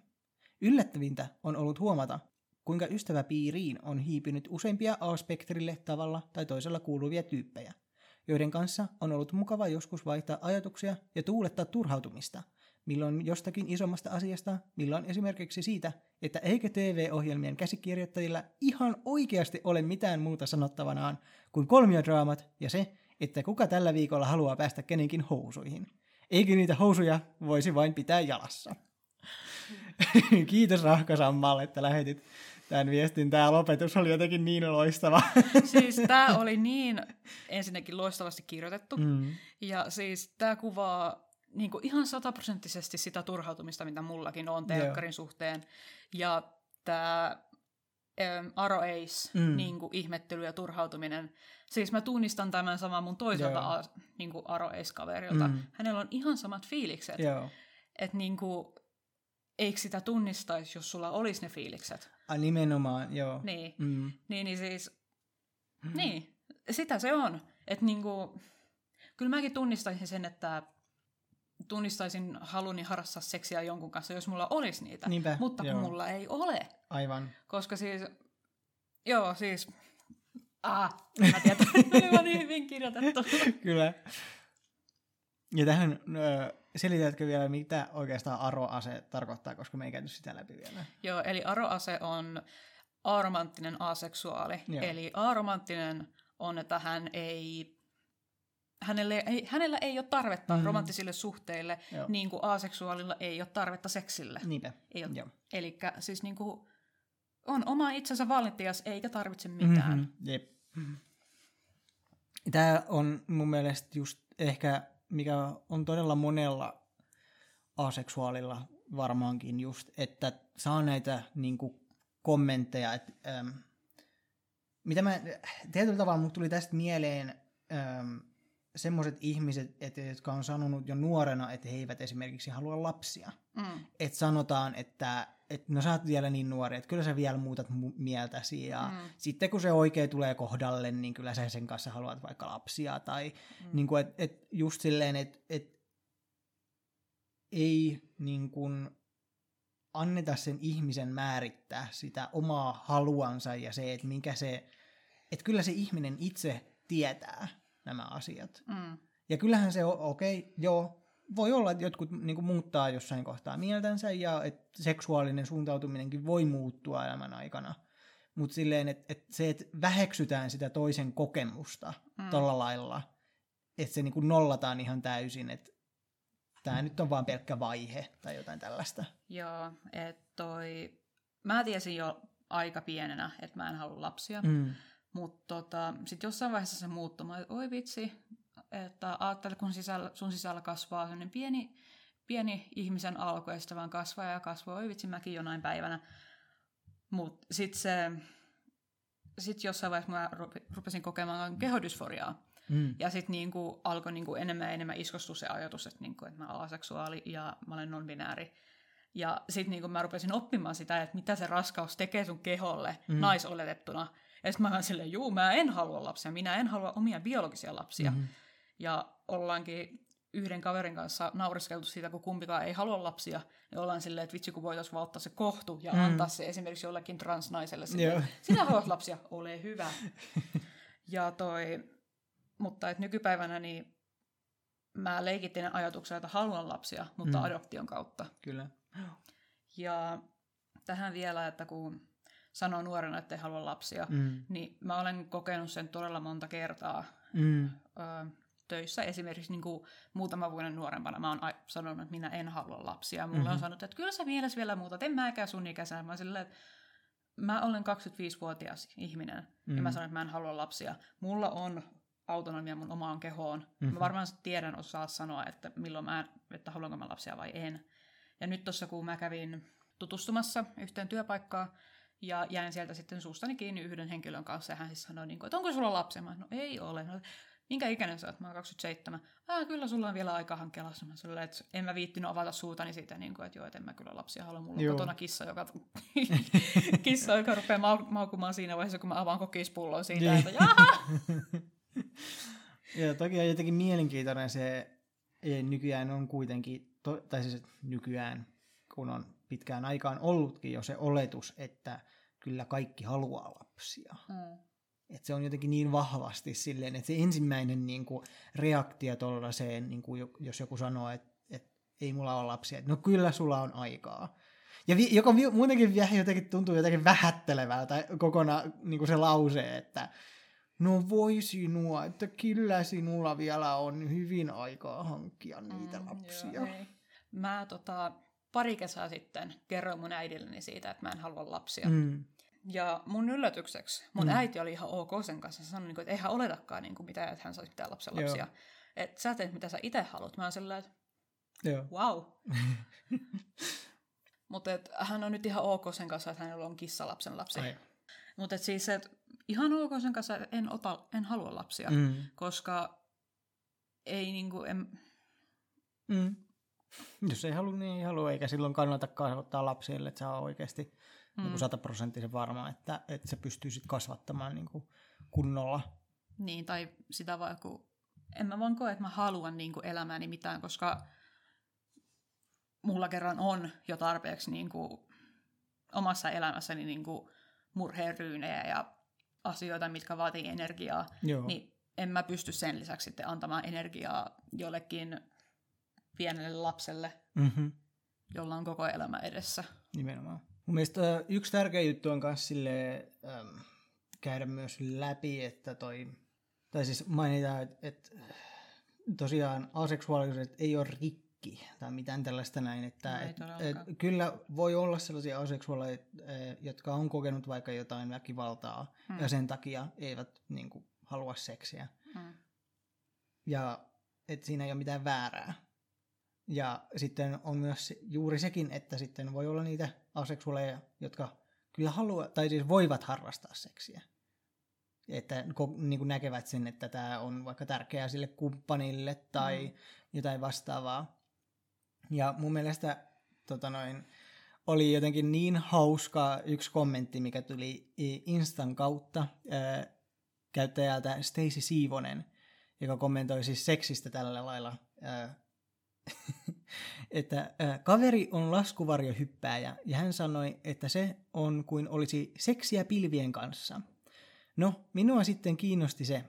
Yllättävintä on ollut huomata, kuinka ystäväpiiriin on hiipynyt useimpia A-spektrille tavalla tai toisella kuuluvia tyyppejä, joiden kanssa on ollut mukava joskus vaihtaa ajatuksia ja tuulettaa turhautumista, milloin jostakin isommasta asiasta, milloin esimerkiksi siitä, että eikö TV-ohjelmien käsikirjoittajilla ihan oikeasti ole mitään muuta sanottavanaan kuin kolmiodraamat ja se, että kuka tällä viikolla haluaa päästä kenenkin housuihin. Eikö niitä housuja voisi vain pitää jalassa? Kiitos Rahkasammalle, että lähetit tämän viestin. Tämä lopetus oli jotenkin niin loistava. Siis tämä oli niin ensinnäkin loistavasti kirjoitettu. Mm. Ja siis tämä kuvaa niin kuin ihan sataprosenttisesti sitä turhautumista, mitä mullakin on telkkarin suhteen. Ja tämä Aro Ace, Mm. niin kuin ihmettely ja turhautuminen. Siis mä tunnistan tämän saman mun toiselta Joo. a, niin kuin Aro Ace-kaverilta. Mm. Hänellä on ihan samat fiilikset. Joo. Että niin kuin, eikö sitä tunnistaisi, jos sulla olisi ne fiilikset. A, nimenomaan, joo. Niin, Mm. niin, niin siis, niin, sitä se on. Että niinku, kyllä mäkin tunnistaisin sen, että tunnistaisin haluni harrastaa seksiä jonkun kanssa, jos mulla olisi niitä. Niinpä, Mutta kun joo. mulla ei ole. Aivan. Koska siis, joo siis, ah, en mä tiedä, oli niin hyvin kirjoitettu. Kyllä. Ja tähän selitätkö vielä, mitä oikeastaan aroase tarkoittaa, koska me ei käyty sitä läpi vielä. joo, eli aroase on aromanttinen aseksuaali. Joo. Eli aromanttinen on, että hän ei hänelle ei, hänellä ei ole tarvetta Mm. romanttisille suhteille, Joo. niin kuin aseksuaalilla ei ole tarvetta seksille. Niinpä. Ei ole. Joo. Eli siis niin kuin on oma itsensä valintijas eikä tarvitse mitään. Mm-hmm. Jep. Tämä on mun mielestä just ehkä, mikä on todella monella aseksuaalilla varmaankin just, että saa näitä niin kuin, kommentteja, että ähm, mitä mä, tietyllä tavalla mulle tuli tästä mieleen ähm, semmoiset ihmiset, että, jotka on sanonut jo nuorena, että he eivät esimerkiksi halua lapsia. Mm. Että sanotaan, että et, no sä oot vielä niin nuori, että kyllä sä vielä muutat mu- mieltäsi ja mm. sitten kun se oikein tulee kohdalle, niin kyllä sä sen kanssa haluat vaikka lapsia tai mm. niin kuin, et, et just silleen, että et, ei niin kuin, anneta sen ihmisen määrittää sitä omaa haluansa ja se, että minkä se, että kyllä se ihminen itse tietää nämä asiat. Mm. Ja kyllähän se on, okei, okay, joo, voi olla, että jotkut niin muuttaa jossain kohtaa mieltänsä ja että seksuaalinen suuntautuminenkin voi muuttua elämän aikana. Mutta silleen, että, että se, että väheksytään sitä toisen kokemusta mm. tolla lailla, että se niin kuin nollataan ihan täysin, että tämä nyt on vaan pelkkä vaihe tai jotain tällaista. Joo, että toi... Mä tiesin jo aika pienenä, että mä en halua lapsia. Mm. Mutta tota, sitten jossain vaiheessa se. Mä olin, oi vitsi, että ajattele, kun sisällä, sun sisällä kasvaa sellainen pieni, pieni ihmisen alku, ja sitä vaan kasvaa ja kasvaa. Oi vitsi, mäkin jonain päivänä. Mutta sitten se, sit jossain vaiheessa mä rupesin kokemaan kehodysforiaa. Mm. Ja sitten niinku alkoi niinku enemmän ja enemmän iskostua se ajatus, että, niinku, että mä olen aseksuaali ja mä olen non-binääri. Ja sitten niinku mä rupesin oppimaan sitä, että mitä se raskaus tekee sun keholle mm. naisoletettuna. Ja sitten mä olen silleen, juu, mä en halua lapsia, minä en halua omia biologisia lapsia. Mm-hmm. Ja ollaankin yhden kaverin kanssa nauriskeltu siitä, kun kumpikaan ei halua lapsia, ja ollaan silleen, että vitsi kun voitaisiin vaan ottaa se kohtu ja mm. antaa se esimerkiksi jollekin transnaiselle. Silleen, Sinä haluat lapsia, ole hyvä. ja toi, mutta et nykypäivänä niin mä leikitin ajatuksella, että haluan lapsia, mutta mm. adoption kautta. Kyllä. Ja tähän vielä, että kun sanoo nuorena, että ei halua lapsia, mm. niin mä olen kokenut sen todella monta kertaa mm. ö, töissä. Esimerkiksi niin kuin muutama vuoden nuorempana mä oon sanonut, että minä en halua lapsia. Mulle mm-hmm. on sanottu, että kyllä sä mielessä vielä muuta, en mäkään sun ikäisenä. Mä silleen, että mä olen 25-vuotias ihminen mm-hmm. ja mä mm. sanon, että mä en halua lapsia. Mulla on autonomia mun omaan kehoon. Mm-hmm. Mä varmaan tiedän osaa sanoa, että milloin mä, että haluanko mä lapsia vai en. Ja nyt tuossa kun mä kävin tutustumassa yhteen työpaikkaan, ja jäin sieltä sitten suustani kiinni yhden henkilön kanssa, ja hän siis sanoi, niin kuin, että onko sulla lapsia? Mä no ei ole. No, minkä ikäinen sä oot? Mä oon 27. Ah, kyllä sulla on vielä aika hankkia. Mä sanoin, että en mä viittinyt avata suutani siitä, niin kuin, että joo, että en mä kyllä lapsia halua. Mulla on kotona kissa, joka, kissa, joka rupeaa mau- maukumaan siinä vaiheessa, kun mä avaan kokispullon siitä, että jaha! Joo, toki on jotenkin mielenkiintoinen se, nykyään on kuitenkin, to, tai siis nykyään, kun on pitkään aikaan ollutkin jo se oletus, että kyllä kaikki haluaa lapsia. Mm. Et se on jotenkin niin vahvasti silleen, että se ensimmäinen niin kuin, reaktio tuollaiseen, niin kuin, jos joku sanoo, että, että ei mulla ole lapsia, että no kyllä sulla on aikaa. Ja vi, joka vi, muutenkin jotenkin tuntuu jotenkin vähättelevältä kokonaan niin kuin se lause, että no voi sinua, että kyllä sinulla vielä on hyvin aikaa hankkia niitä mm, lapsia. Joo, Mä tota, pari kesää sitten kerroin mun äidilleni siitä, että mä en halua lapsia. Mm. Ja mun yllätykseksi, mun mm. äiti oli ihan ok sen kanssa. Se sanoi, että eihän oletakaan niin kuin mitään, että hän saisi mitään lapsen lapsia. Että sä teet mitä sä itse haluat. Mä oon sellainen, että Joo. wow. Mutta hän on nyt ihan ok sen kanssa, että hänellä on kissalapsen lapsi. Mutta siis, että ihan ok sen kanssa, että en, ota, en halua lapsia, mm. koska ei niinku... En... Mm. Jos ei halua, niin ei halua, eikä silloin kannata kasvattaa lapsille, että se on oikeasti mm. niin sataprosenttisen varma, että, että se pystyy sitten kasvattamaan niin kuin kunnolla. Niin, tai sitä vaan kun... En mä vaan koe, että mä haluan niin kuin elämääni mitään, koska mulla kerran on jo tarpeeksi niin kuin omassa elämässäni niin kuin murheenryynejä ja asioita, mitkä vaatii energiaa, Joo. niin en mä pysty sen lisäksi sitten antamaan energiaa jollekin pienelle lapselle, mm-hmm. jolla on koko elämä edessä. Nimenomaan. Mun mielestä yksi tärkeä juttu on myös sille ähm, käydä myös läpi, että toi, tai siis mainita, että, että tosiaan aseksuaalisuudet ei ole rikki tai mitään tällaista näin, että et, et, kyllä voi olla sellaisia aseksuaaleja, jotka on kokenut vaikka jotain väkivaltaa hmm. ja sen takia eivät niin kuin, halua seksiä. Mm. Ja että siinä ei ole mitään väärää. Ja sitten on myös juuri sekin, että sitten voi olla niitä aseksuaaleja, jotka kyllä haluaa, tai siis voivat harrastaa seksiä. Että niin kuin näkevät sen, että tämä on vaikka tärkeää sille kumppanille tai mm. jotain vastaavaa. Ja mun mielestä tota noin, oli jotenkin niin hauska yksi kommentti, mikä tuli Instan kautta ää, käyttäjältä Stacy Siivonen, joka kommentoi siis seksistä tällä lailla, ää, että ää, kaveri on laskuvarjohyppääjä ja hän sanoi, että se on kuin olisi seksiä pilvien kanssa. No, minua sitten kiinnosti se,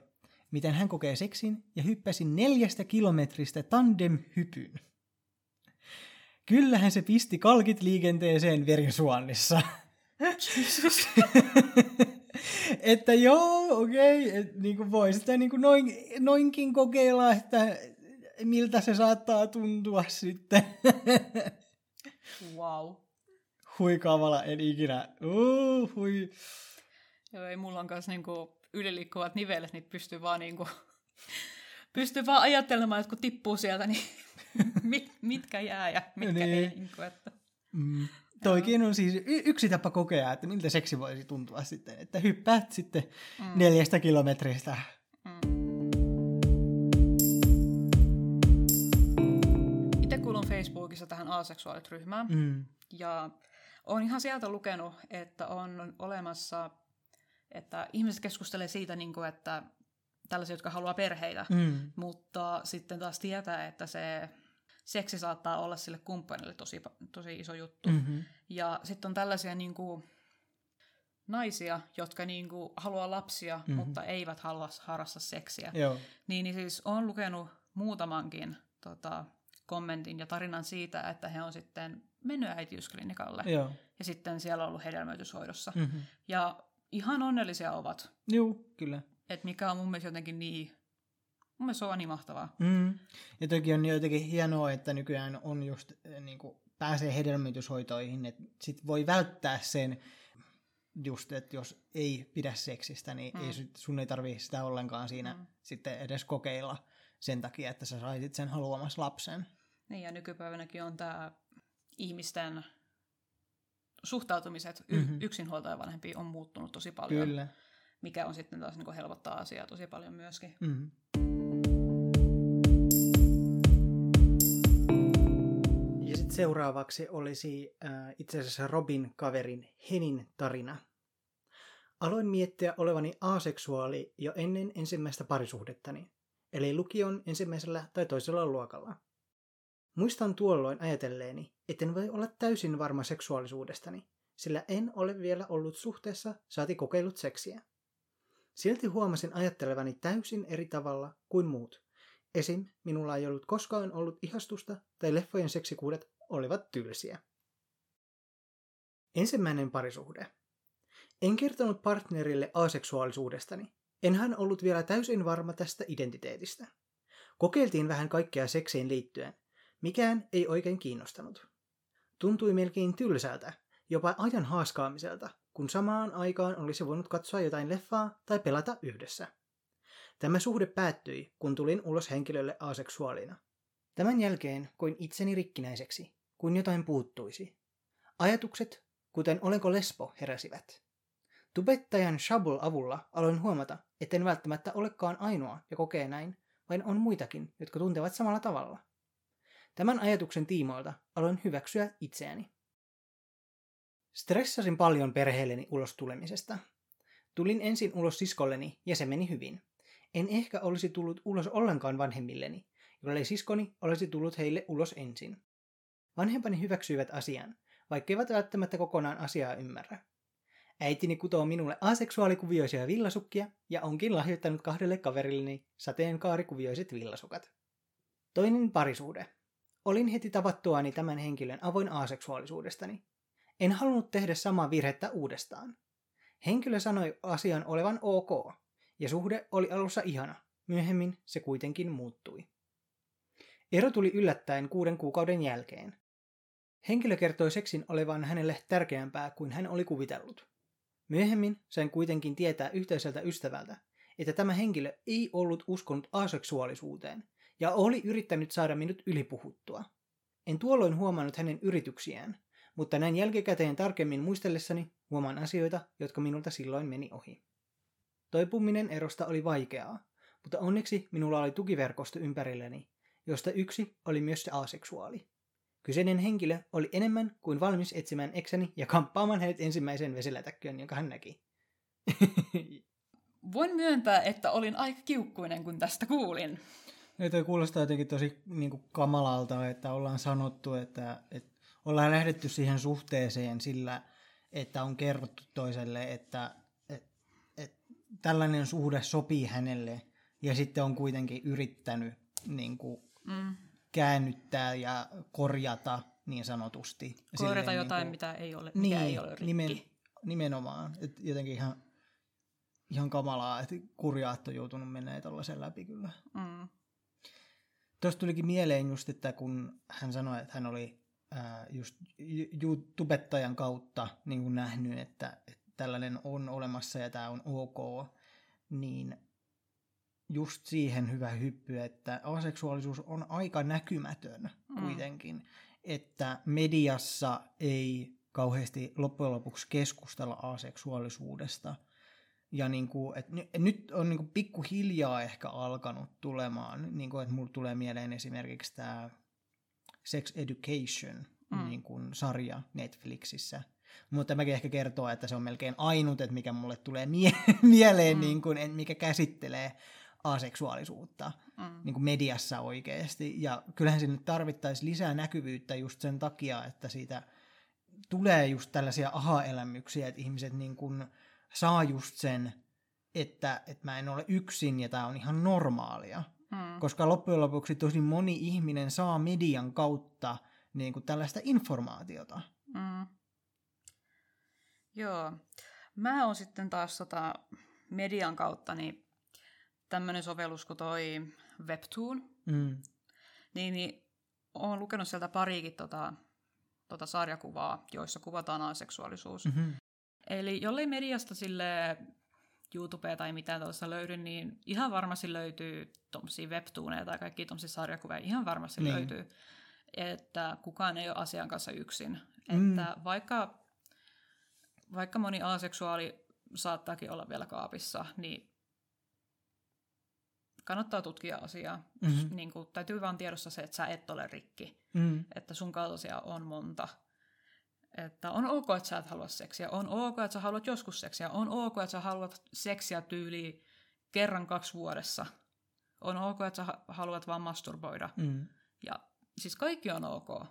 miten hän kokee seksin ja hyppäsin neljästä kilometristä tandem-hypyn. Kyllähän se pisti kalkit liikenteeseen verisuonnissa. että joo, okei, okay, niin voi sitä niin kuin noin, noinkin kokeilla, että miltä se saattaa tuntua sitten. wow. Hui kavala, en ikinä. Uh, hui. Joo, ei mulla on kanssa niinku yliliikkuvat nivelet, niin pystyy vaan, niinku, pystyy vaan ajattelemaan, että kun tippuu sieltä, niin mit, mitkä jää ja mitkä niin. ei. Niinku, että. Mm. Toikin on siis y- yksi tapa kokea, että miltä seksi voisi tuntua sitten, että hyppäät sitten mm. neljästä kilometristä. Facebookissa tähän aseksuaalit ryhmään mm. ja olen ihan sieltä lukenut, että on olemassa, että ihmiset keskustelee siitä, niin kuin, että tällaisia, jotka haluaa perheitä, mm. mutta sitten taas tietää, että se seksi saattaa olla sille kumppanille tosi, tosi iso juttu. Mm-hmm. Ja sitten on tällaisia niin kuin, naisia, jotka niin kuin, haluaa lapsia, mm-hmm. mutta eivät halua harrastaa seksiä. Joo. Niin, niin siis olen lukenut muutamankin tota, kommentin ja tarinan siitä, että he on sitten mennyt äitiysklinikalle. Joo. Ja sitten siellä on ollut hedelmöityshoidossa. Mm-hmm. Ja ihan onnellisia ovat. Joo, kyllä. Et mikä on mun mielestä jotenkin niin Mun mielestä se on niin mahtavaa. Mm. Ja toki on jotenkin hienoa, että nykyään on just, eh, niin kuin, pääsee hedelmöityshoitoihin, että sit voi välttää sen, just, että jos ei pidä seksistä, niin mm. ei, sun ei tarvii sitä ollenkaan siinä mm. sitten edes kokeilla sen takia, että sä saisit sen haluamas lapsen. Niin, ja nykypäivänäkin on tämä ihmisten suhtautumiset mm-hmm. yksinhuoltajavanhempiin on muuttunut tosi paljon. Kyllä. Mikä on sitten taas niin helpottaa asiaa tosi paljon myöskin. Mm-hmm. Seuraavaksi olisi äh, itse asiassa Robin kaverin Henin tarina. Aloin miettiä olevani aseksuaali jo ennen ensimmäistä parisuhdettani, eli lukion ensimmäisellä tai toisella luokalla. Muistan tuolloin ajatelleeni, etten voi olla täysin varma seksuaalisuudestani, sillä en ole vielä ollut suhteessa saati kokeillut seksiä. Silti huomasin ajattelevani täysin eri tavalla kuin muut. Esim. minulla ei ollut koskaan ollut ihastusta tai leffojen seksikuudet olivat tylsiä. Ensimmäinen parisuhde. En kertonut partnerille aseksuaalisuudestani. Enhän ollut vielä täysin varma tästä identiteetistä. Kokeiltiin vähän kaikkea seksiin liittyen. Mikään ei oikein kiinnostanut. Tuntui melkein tylsältä, jopa ajan haaskaamiselta, kun samaan aikaan olisi voinut katsoa jotain leffaa tai pelata yhdessä. Tämä suhde päättyi, kun tulin ulos henkilölle aseksuaalina. Tämän jälkeen koin itseni rikkinäiseksi kuin jotain puuttuisi. Ajatukset, kuten olenko lesbo, heräsivät. Tubettajan Shabul avulla aloin huomata, etten välttämättä olekaan ainoa ja kokee näin, vain on muitakin, jotka tuntevat samalla tavalla. Tämän ajatuksen tiimoilta aloin hyväksyä itseäni. Stressasin paljon perheelleni ulos tulemisesta. Tulin ensin ulos siskolleni ja se meni hyvin. En ehkä olisi tullut ulos ollenkaan vanhemmilleni, jollei siskoni olisi tullut heille ulos ensin. Vanhempani hyväksyivät asian, vaikkeivat välttämättä kokonaan asiaa ymmärrä. Äitini kutoo minulle aseksuaalikuvioisia villasukkia ja onkin lahjoittanut kahdelle kaverilleni sateenkaarikuvioiset villasukat. Toinen parisuhde. Olin heti tavattuani tämän henkilön avoin aseksuaalisuudestani. En halunnut tehdä samaa virhettä uudestaan. Henkilö sanoi asian olevan ok, ja suhde oli alussa ihana. Myöhemmin se kuitenkin muuttui. Ero tuli yllättäen kuuden kuukauden jälkeen. Henkilö kertoi seksin olevan hänelle tärkeämpää kuin hän oli kuvitellut. Myöhemmin sain kuitenkin tietää yhteiseltä ystävältä, että tämä henkilö ei ollut uskonut aseksuaalisuuteen ja oli yrittänyt saada minut ylipuhuttua. En tuolloin huomannut hänen yrityksiään, mutta näin jälkikäteen tarkemmin muistellessani huomaan asioita, jotka minulta silloin meni ohi. Toipuminen erosta oli vaikeaa, mutta onneksi minulla oli tukiverkosto ympärilleni, josta yksi oli myös se aseksuaali. Kyseinen henkilö oli enemmän kuin valmis etsimään eksäni ja kamppaamaan hänet ensimmäiseen vesilätäkköön, jonka hän näki. Voin myöntää, että olin aika kiukkuinen, kun tästä kuulin. Ja toi kuulostaa jotenkin tosi niin kuin kamalalta, että ollaan sanottu, että, että ollaan lähdetty siihen suhteeseen sillä, että on kerrottu toiselle, että, että, että tällainen suhde sopii hänelle, ja sitten on kuitenkin yrittänyt niin kuin, mm. käännyttää ja korjata niin sanotusti. Korjata silleen, jotain, niin kuin, mitä ei ole, niin, ei ole rikki. Nimen, nimenomaan. että jotenkin ihan, ihan kamalaa, että kurjaat on joutunut menee tällaisen läpi kyllä. Mm. Tuosta tulikin mieleen just, että kun hän sanoi, että hän oli ää, just YouTubettajan kautta niin kuin nähnyt, että, että tällainen on olemassa ja tämä on ok, niin just siihen hyvä hyppy, että aseksuaalisuus on aika näkymätön mm. kuitenkin, että mediassa ei kauheasti loppujen lopuksi keskustella aseksuaalisuudesta. Ja niin kuin, että nyt on niin kuin pikkuhiljaa ehkä alkanut tulemaan, niin kuin, että mulle tulee mieleen esimerkiksi tämä Sex Education mm. niin kuin sarja Netflixissä. Mutta tämäkin ehkä kertoo, että se on melkein ainut, että mikä mulle tulee mie- mieleen, mm. niin kuin, mikä käsittelee aseksuaalisuutta mm. niin kuin mediassa oikeasti. Ja kyllähän sinne tarvittaisiin lisää näkyvyyttä just sen takia, että siitä tulee just tällaisia aha-elämyksiä, että ihmiset niin kuin saa just sen, että, että mä en ole yksin ja tämä on ihan normaalia. Mm. Koska loppujen lopuksi tosi moni ihminen saa median kautta niin kuin tällaista informaatiota. Mm. Joo. Mä oon sitten taas tota median kautta niin tämmöinen sovellus kuin toi Webtoon. Mm. Niin, niin oon lukenut sieltä pariikin tota, tota sarjakuvaa, joissa kuvataan aseksuaalisuus. Mm-hmm. Eli jollei mediasta sille YouTubea tai mitään tuossa löydy, niin ihan varmasti löytyy tuommoisia webtooneja tai kaikki tuommoisia sarjakuvia, ihan varmasti niin. löytyy, että kukaan ei ole asian kanssa yksin. Mm. Että vaikka, vaikka moni aseksuaali saattaakin olla vielä kaapissa, niin kannattaa tutkia asiaa. Mm-hmm. Niin kuin, täytyy vaan tiedossa se, että sä et ole rikki. Mm. Että sun kaltaisia on monta. Että on ok, että sä et halua seksiä. On ok, että sä haluat joskus seksiä. On ok, että sä haluat seksiä tyyliin kerran kaksi vuodessa. On ok, että sä haluat vaan masturboida. Mm. Ja siis kaikki on ok,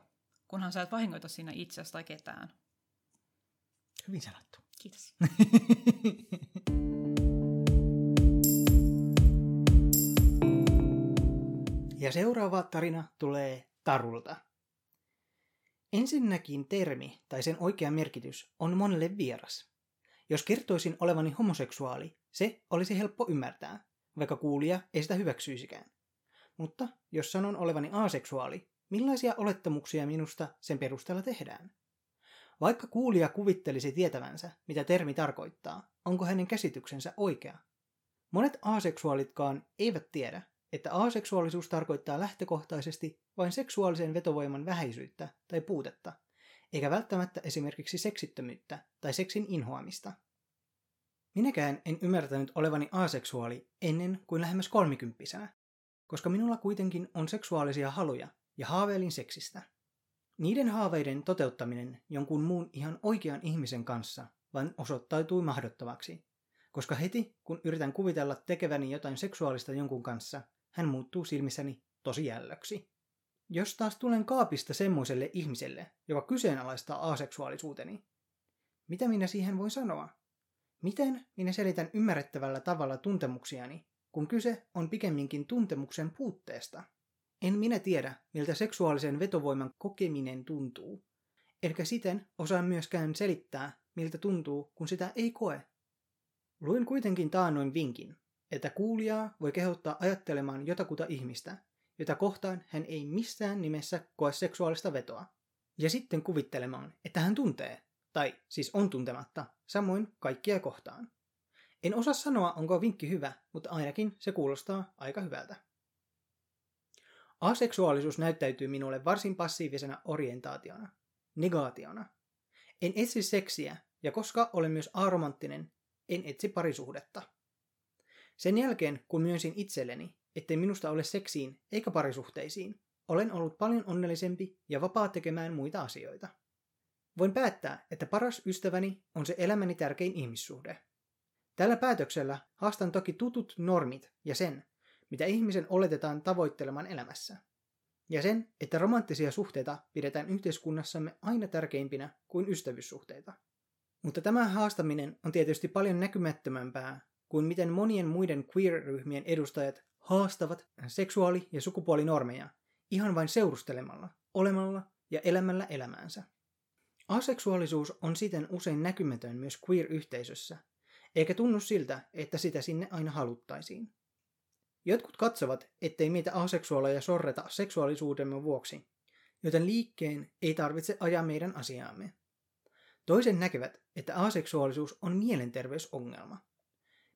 kunhan sä et vahingoita siinä itsestä tai ketään. Hyvin sanottu. Kiitos. Ja seuraava tarina tulee Tarulta. Ensinnäkin termi tai sen oikea merkitys on monelle vieras. Jos kertoisin olevani homoseksuaali, se olisi helppo ymmärtää, vaikka kuulija ei sitä hyväksyisikään. Mutta jos sanon olevani aseksuaali, millaisia olettamuksia minusta sen perusteella tehdään? Vaikka kuulija kuvittelisi tietävänsä, mitä termi tarkoittaa, onko hänen käsityksensä oikea? Monet aseksuaalitkaan eivät tiedä, että aseksuaalisuus tarkoittaa lähtökohtaisesti vain seksuaalisen vetovoiman vähäisyyttä tai puutetta, eikä välttämättä esimerkiksi seksittömyyttä tai seksin inhoamista. Minäkään en ymmärtänyt olevani aseksuaali ennen kuin lähemmäs kolmikymppisenä, koska minulla kuitenkin on seksuaalisia haluja ja haaveilin seksistä. Niiden haaveiden toteuttaminen jonkun muun ihan oikean ihmisen kanssa vain osoittautui mahdottomaksi, koska heti kun yritän kuvitella tekeväni jotain seksuaalista jonkun kanssa, hän muuttuu silmissäni tosi jällöksi. Jos taas tulen kaapista semmoiselle ihmiselle, joka kyseenalaistaa aseksuaalisuuteni, mitä minä siihen voin sanoa? Miten minä selitän ymmärrettävällä tavalla tuntemuksiani, kun kyse on pikemminkin tuntemuksen puutteesta? En minä tiedä, miltä seksuaalisen vetovoiman kokeminen tuntuu. Eikä siten osaa myöskään selittää, miltä tuntuu, kun sitä ei koe. Luin kuitenkin taannoin vinkin, että kuulijaa voi kehottaa ajattelemaan jotakuta ihmistä, jota kohtaan hän ei missään nimessä koe seksuaalista vetoa. Ja sitten kuvittelemaan, että hän tuntee, tai siis on tuntematta, samoin kaikkia kohtaan. En osaa sanoa, onko vinkki hyvä, mutta ainakin se kuulostaa aika hyvältä. Aseksuaalisuus näyttäytyy minulle varsin passiivisena orientaationa, negaationa. En etsi seksiä, ja koska olen myös aromanttinen, en etsi parisuhdetta. Sen jälkeen, kun myönsin itselleni, ettei minusta ole seksiin eikä parisuhteisiin, olen ollut paljon onnellisempi ja vapaa tekemään muita asioita. Voin päättää, että paras ystäväni on se elämäni tärkein ihmissuhde. Tällä päätöksellä haastan toki tutut normit ja sen, mitä ihmisen oletetaan tavoitteleman elämässä. Ja sen, että romanttisia suhteita pidetään yhteiskunnassamme aina tärkeimpinä kuin ystävyyssuhteita. Mutta tämä haastaminen on tietysti paljon näkymättömämpää kuin miten monien muiden queer-ryhmien edustajat haastavat seksuaali- ja sukupuolinormeja ihan vain seurustelemalla, olemalla ja elämällä elämäänsä. Aseksuaalisuus on siten usein näkymätön myös queer-yhteisössä, eikä tunnu siltä, että sitä sinne aina haluttaisiin. Jotkut katsovat, ettei meitä aseksuaaleja sorreta seksuaalisuudemme vuoksi, joten liikkeen ei tarvitse ajaa meidän asiaamme. Toisen näkevät, että aseksuaalisuus on mielenterveysongelma.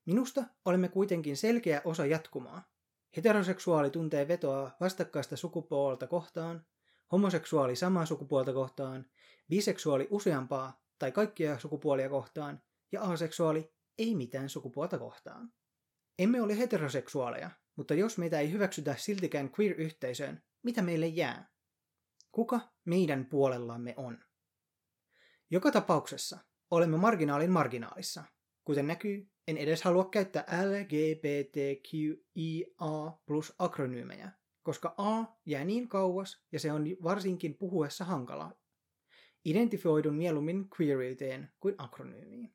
Minusta olemme kuitenkin selkeä osa jatkumaa. Heteroseksuaali tuntee vetoa vastakkaista sukupuolta kohtaan, homoseksuaali samaa sukupuolta kohtaan, biseksuaali useampaa tai kaikkia sukupuolia kohtaan ja aseksuaali ei mitään sukupuolta kohtaan. Emme ole heteroseksuaaleja, mutta jos meitä ei hyväksytä siltikään queer-yhteisöön, mitä meille jää? Kuka meidän puolellamme on? Joka tapauksessa olemme marginaalin marginaalissa. Kuten näkyy, en edes halua käyttää LGBTQIA plus akronyymejä, koska A jää niin kauas ja se on varsinkin puhuessa hankalaa. Identifioidun mieluummin queeriteen kuin akronyymiin.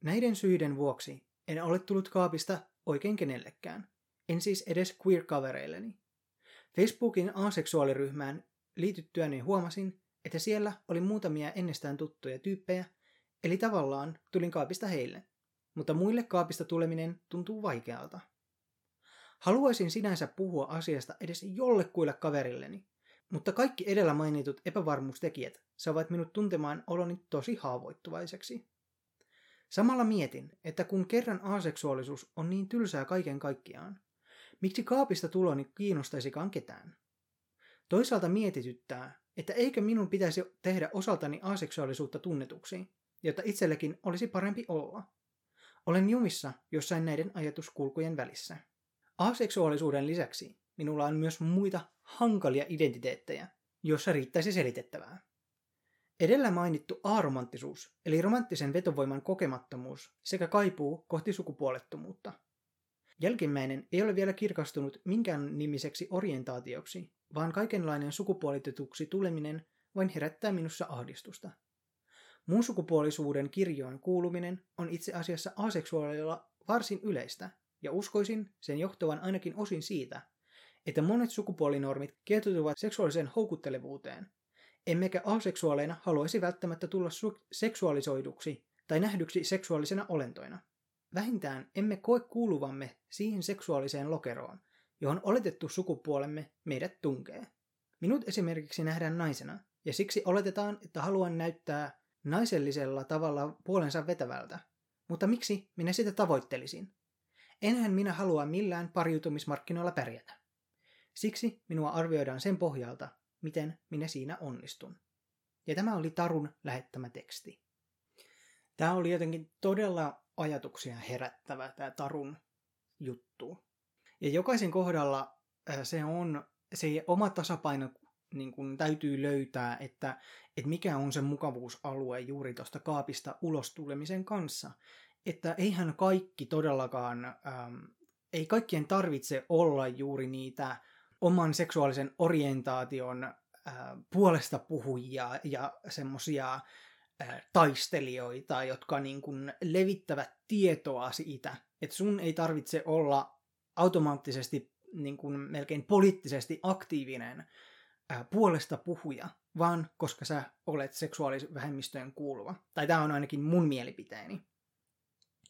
Näiden syiden vuoksi en ole tullut kaapista oikein kenellekään. En siis edes queer-kavereilleni. Facebookin aseksuaaliryhmään liityttyäni huomasin, että siellä oli muutamia ennestään tuttuja tyyppejä, eli tavallaan tulin kaapista heille. Mutta muille kaapista tuleminen tuntuu vaikealta. Haluaisin sinänsä puhua asiasta edes jollekuille kaverilleni, mutta kaikki edellä mainitut epävarmuustekijät saavat minut tuntemaan oloni tosi haavoittuvaiseksi. Samalla mietin, että kun kerran aseksuaalisuus on niin tylsää kaiken kaikkiaan, miksi kaapista tuloni kiinnostaisikaan ketään? Toisaalta mietityttää, että eikö minun pitäisi tehdä osaltani aseksuaalisuutta tunnetuksi, jotta itsellekin olisi parempi olla. Olen jumissa jossain näiden ajatuskulkujen välissä. Aseksuaalisuuden lisäksi minulla on myös muita hankalia identiteettejä, joissa riittäisi selitettävää. Edellä mainittu aromanttisuus, eli romanttisen vetovoiman kokemattomuus sekä kaipuu kohti sukupuolettomuutta. Jälkimmäinen ei ole vielä kirkastunut minkään nimiseksi orientaatioksi, vaan kaikenlainen sukupuolitetuksi tuleminen vain herättää minussa ahdistusta. Muun sukupuolisuuden kirjoon kuuluminen on itse asiassa aseksuaalilla varsin yleistä, ja uskoisin sen johtuvan ainakin osin siitä, että monet sukupuolinormit kietoutuvat seksuaaliseen houkuttelevuuteen, emmekä aseksuaaleina haluaisi välttämättä tulla su- seksuaalisoiduksi tai nähdyksi seksuaalisena olentoina. Vähintään emme koe kuuluvamme siihen seksuaaliseen lokeroon, johon oletettu sukupuolemme meidät tunkee. Minut esimerkiksi nähdään naisena, ja siksi oletetaan, että haluan näyttää naisellisella tavalla puolensa vetävältä. Mutta miksi minä sitä tavoittelisin? Enhän minä halua millään pariutumismarkkinoilla pärjätä. Siksi minua arvioidaan sen pohjalta, miten minä siinä onnistun. Ja tämä oli Tarun lähettämä teksti. Tämä oli jotenkin todella ajatuksia herättävä, tämä Tarun juttu. Ja jokaisen kohdalla se on se oma tasapaino niin kuin täytyy löytää, että, että mikä on se mukavuusalue juuri tuosta kaapista ulos tulemisen kanssa. Että eihän kaikki todellakaan, ähm, ei kaikkien tarvitse olla juuri niitä oman seksuaalisen orientaation äh, puolesta puhujia ja semmoisia äh, taistelijoita, jotka niin kuin levittävät tietoa siitä, että sun ei tarvitse olla automaattisesti niin kuin melkein poliittisesti aktiivinen ää, puolesta puhuja, vaan koska sä olet seksuaalisvähemmistöön kuuluva. Tai tämä on ainakin mun mielipiteeni.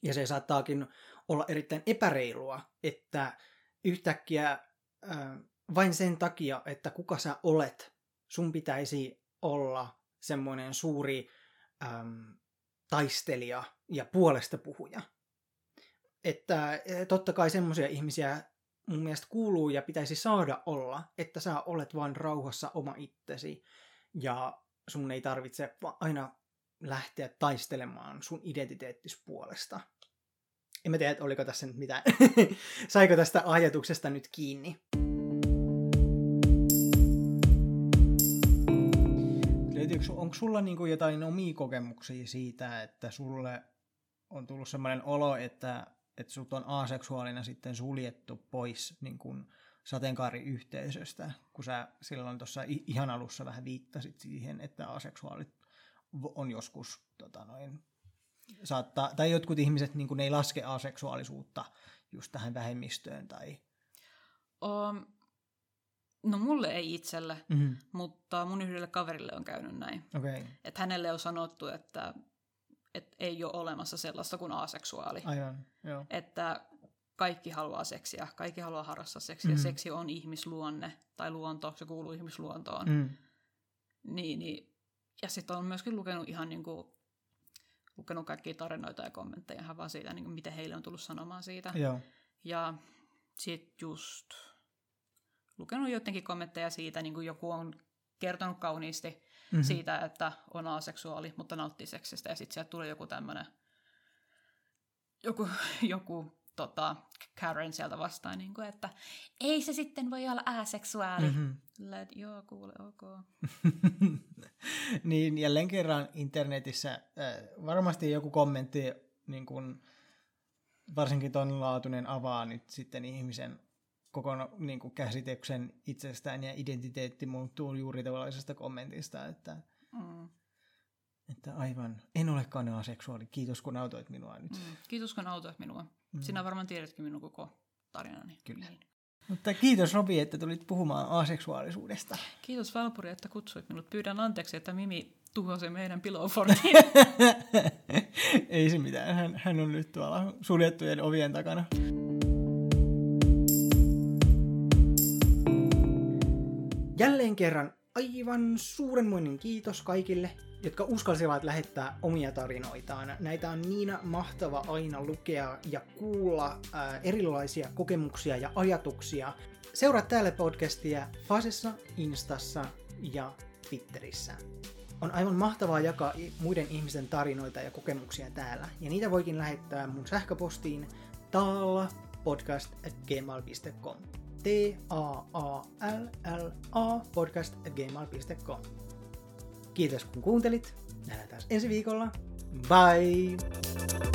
Ja se saattaakin olla erittäin epäreilua, että yhtäkkiä ää, vain sen takia, että kuka sä olet, sun pitäisi olla semmoinen suuri äm, taistelija ja puolesta puhuja. että eh, totta kai semmoisia ihmisiä mun mielestä kuuluu ja pitäisi saada olla, että sä olet vain rauhassa oma itsesi ja sun ei tarvitse aina lähteä taistelemaan sun identiteettis puolesta. En mä tiedä, oliko tässä nyt mitään. Saiko tästä ajatuksesta nyt kiinni? onko sulla niinku jotain omia kokemuksia siitä, että sulle on tullut sellainen olo, että, että sut on aseksuaalina sitten suljettu pois niin kuin sateenkaariyhteisöstä, kun sä silloin tuossa ihan alussa vähän viittasit siihen, että aseksuaalit on joskus tota noin, saattaa, tai jotkut ihmiset niin ei laske aseksuaalisuutta just tähän vähemmistöön tai... Um, no mulle ei itselle, mm-hmm. mutta mun yhdelle kaverille on käynyt näin. Okay. Että hänelle on sanottu, että, että ei ole olemassa sellaista kuin aseksuaali. Aivan, joo. Että kaikki haluaa seksiä, kaikki haluaa harrastaa seksiä. Mm-hmm. Seksi on ihmisluonne tai luonto, se kuuluu ihmisluontoon. Mm. Niin, niin. Ja sitten on myöskin lukenut ihan niin kuin, lukenut kaikkia tarinoita ja kommentteja ihan vaan siitä, niin kuin miten heille on tullut sanomaan siitä. Joo. Ja sitten just lukenut jotenkin kommentteja siitä, niin kuin joku on kertonut kauniisti mm-hmm. siitä, että on aseksuaali, mutta nauttii seksistä, ja sitten sieltä tulee joku tämmöinen, joku, joku tota, Karen sieltä vastaan, niin kuin, että ei se sitten voi olla aseksuaali. Mm-hmm. Led, joo, kuule, ok. niin, jälleen kerran internetissä äh, varmasti joku kommentti, niin kuin, varsinkin ton laatuinen avaa nyt sitten ihmisen koko niin kuin käsityksen itsestään ja identiteetti muuttuu juuri tällaisesta kommentista, että, mm. Että aivan, en olekaan aseksuaali, kiitos kun autoit minua nyt. Mm. Kiitos kun autoit minua. Mm. Sinä varmaan tiedätkin minun koko tarinani. Kyllä. Niin. Mutta kiitos Robi, että tulit puhumaan aseksuaalisuudesta. Kiitos Valpuri, että kutsuit minut. Pyydän anteeksi, että Mimi tuhosi meidän pilofortin. Ei se mitään, hän, hän on nyt tuolla suljettujen ovien takana. Jälleen kerran aivan suurenmoinen kiitos kaikille, jotka uskalsivat lähettää omia tarinoitaan. Näitä on niin mahtava aina lukea ja kuulla äh, erilaisia kokemuksia ja ajatuksia. Seuraa täällä podcastia Fasessa, Instassa ja Twitterissä. On aivan mahtavaa jakaa muiden ihmisten tarinoita ja kokemuksia täällä, ja niitä voikin lähettää mun sähköpostiin taalla podcast.gmail.com T-A-A-L-L-A podcast at gmail.com. Kiitos kun kuuntelit. Nähdään taas ensi viikolla. Bye!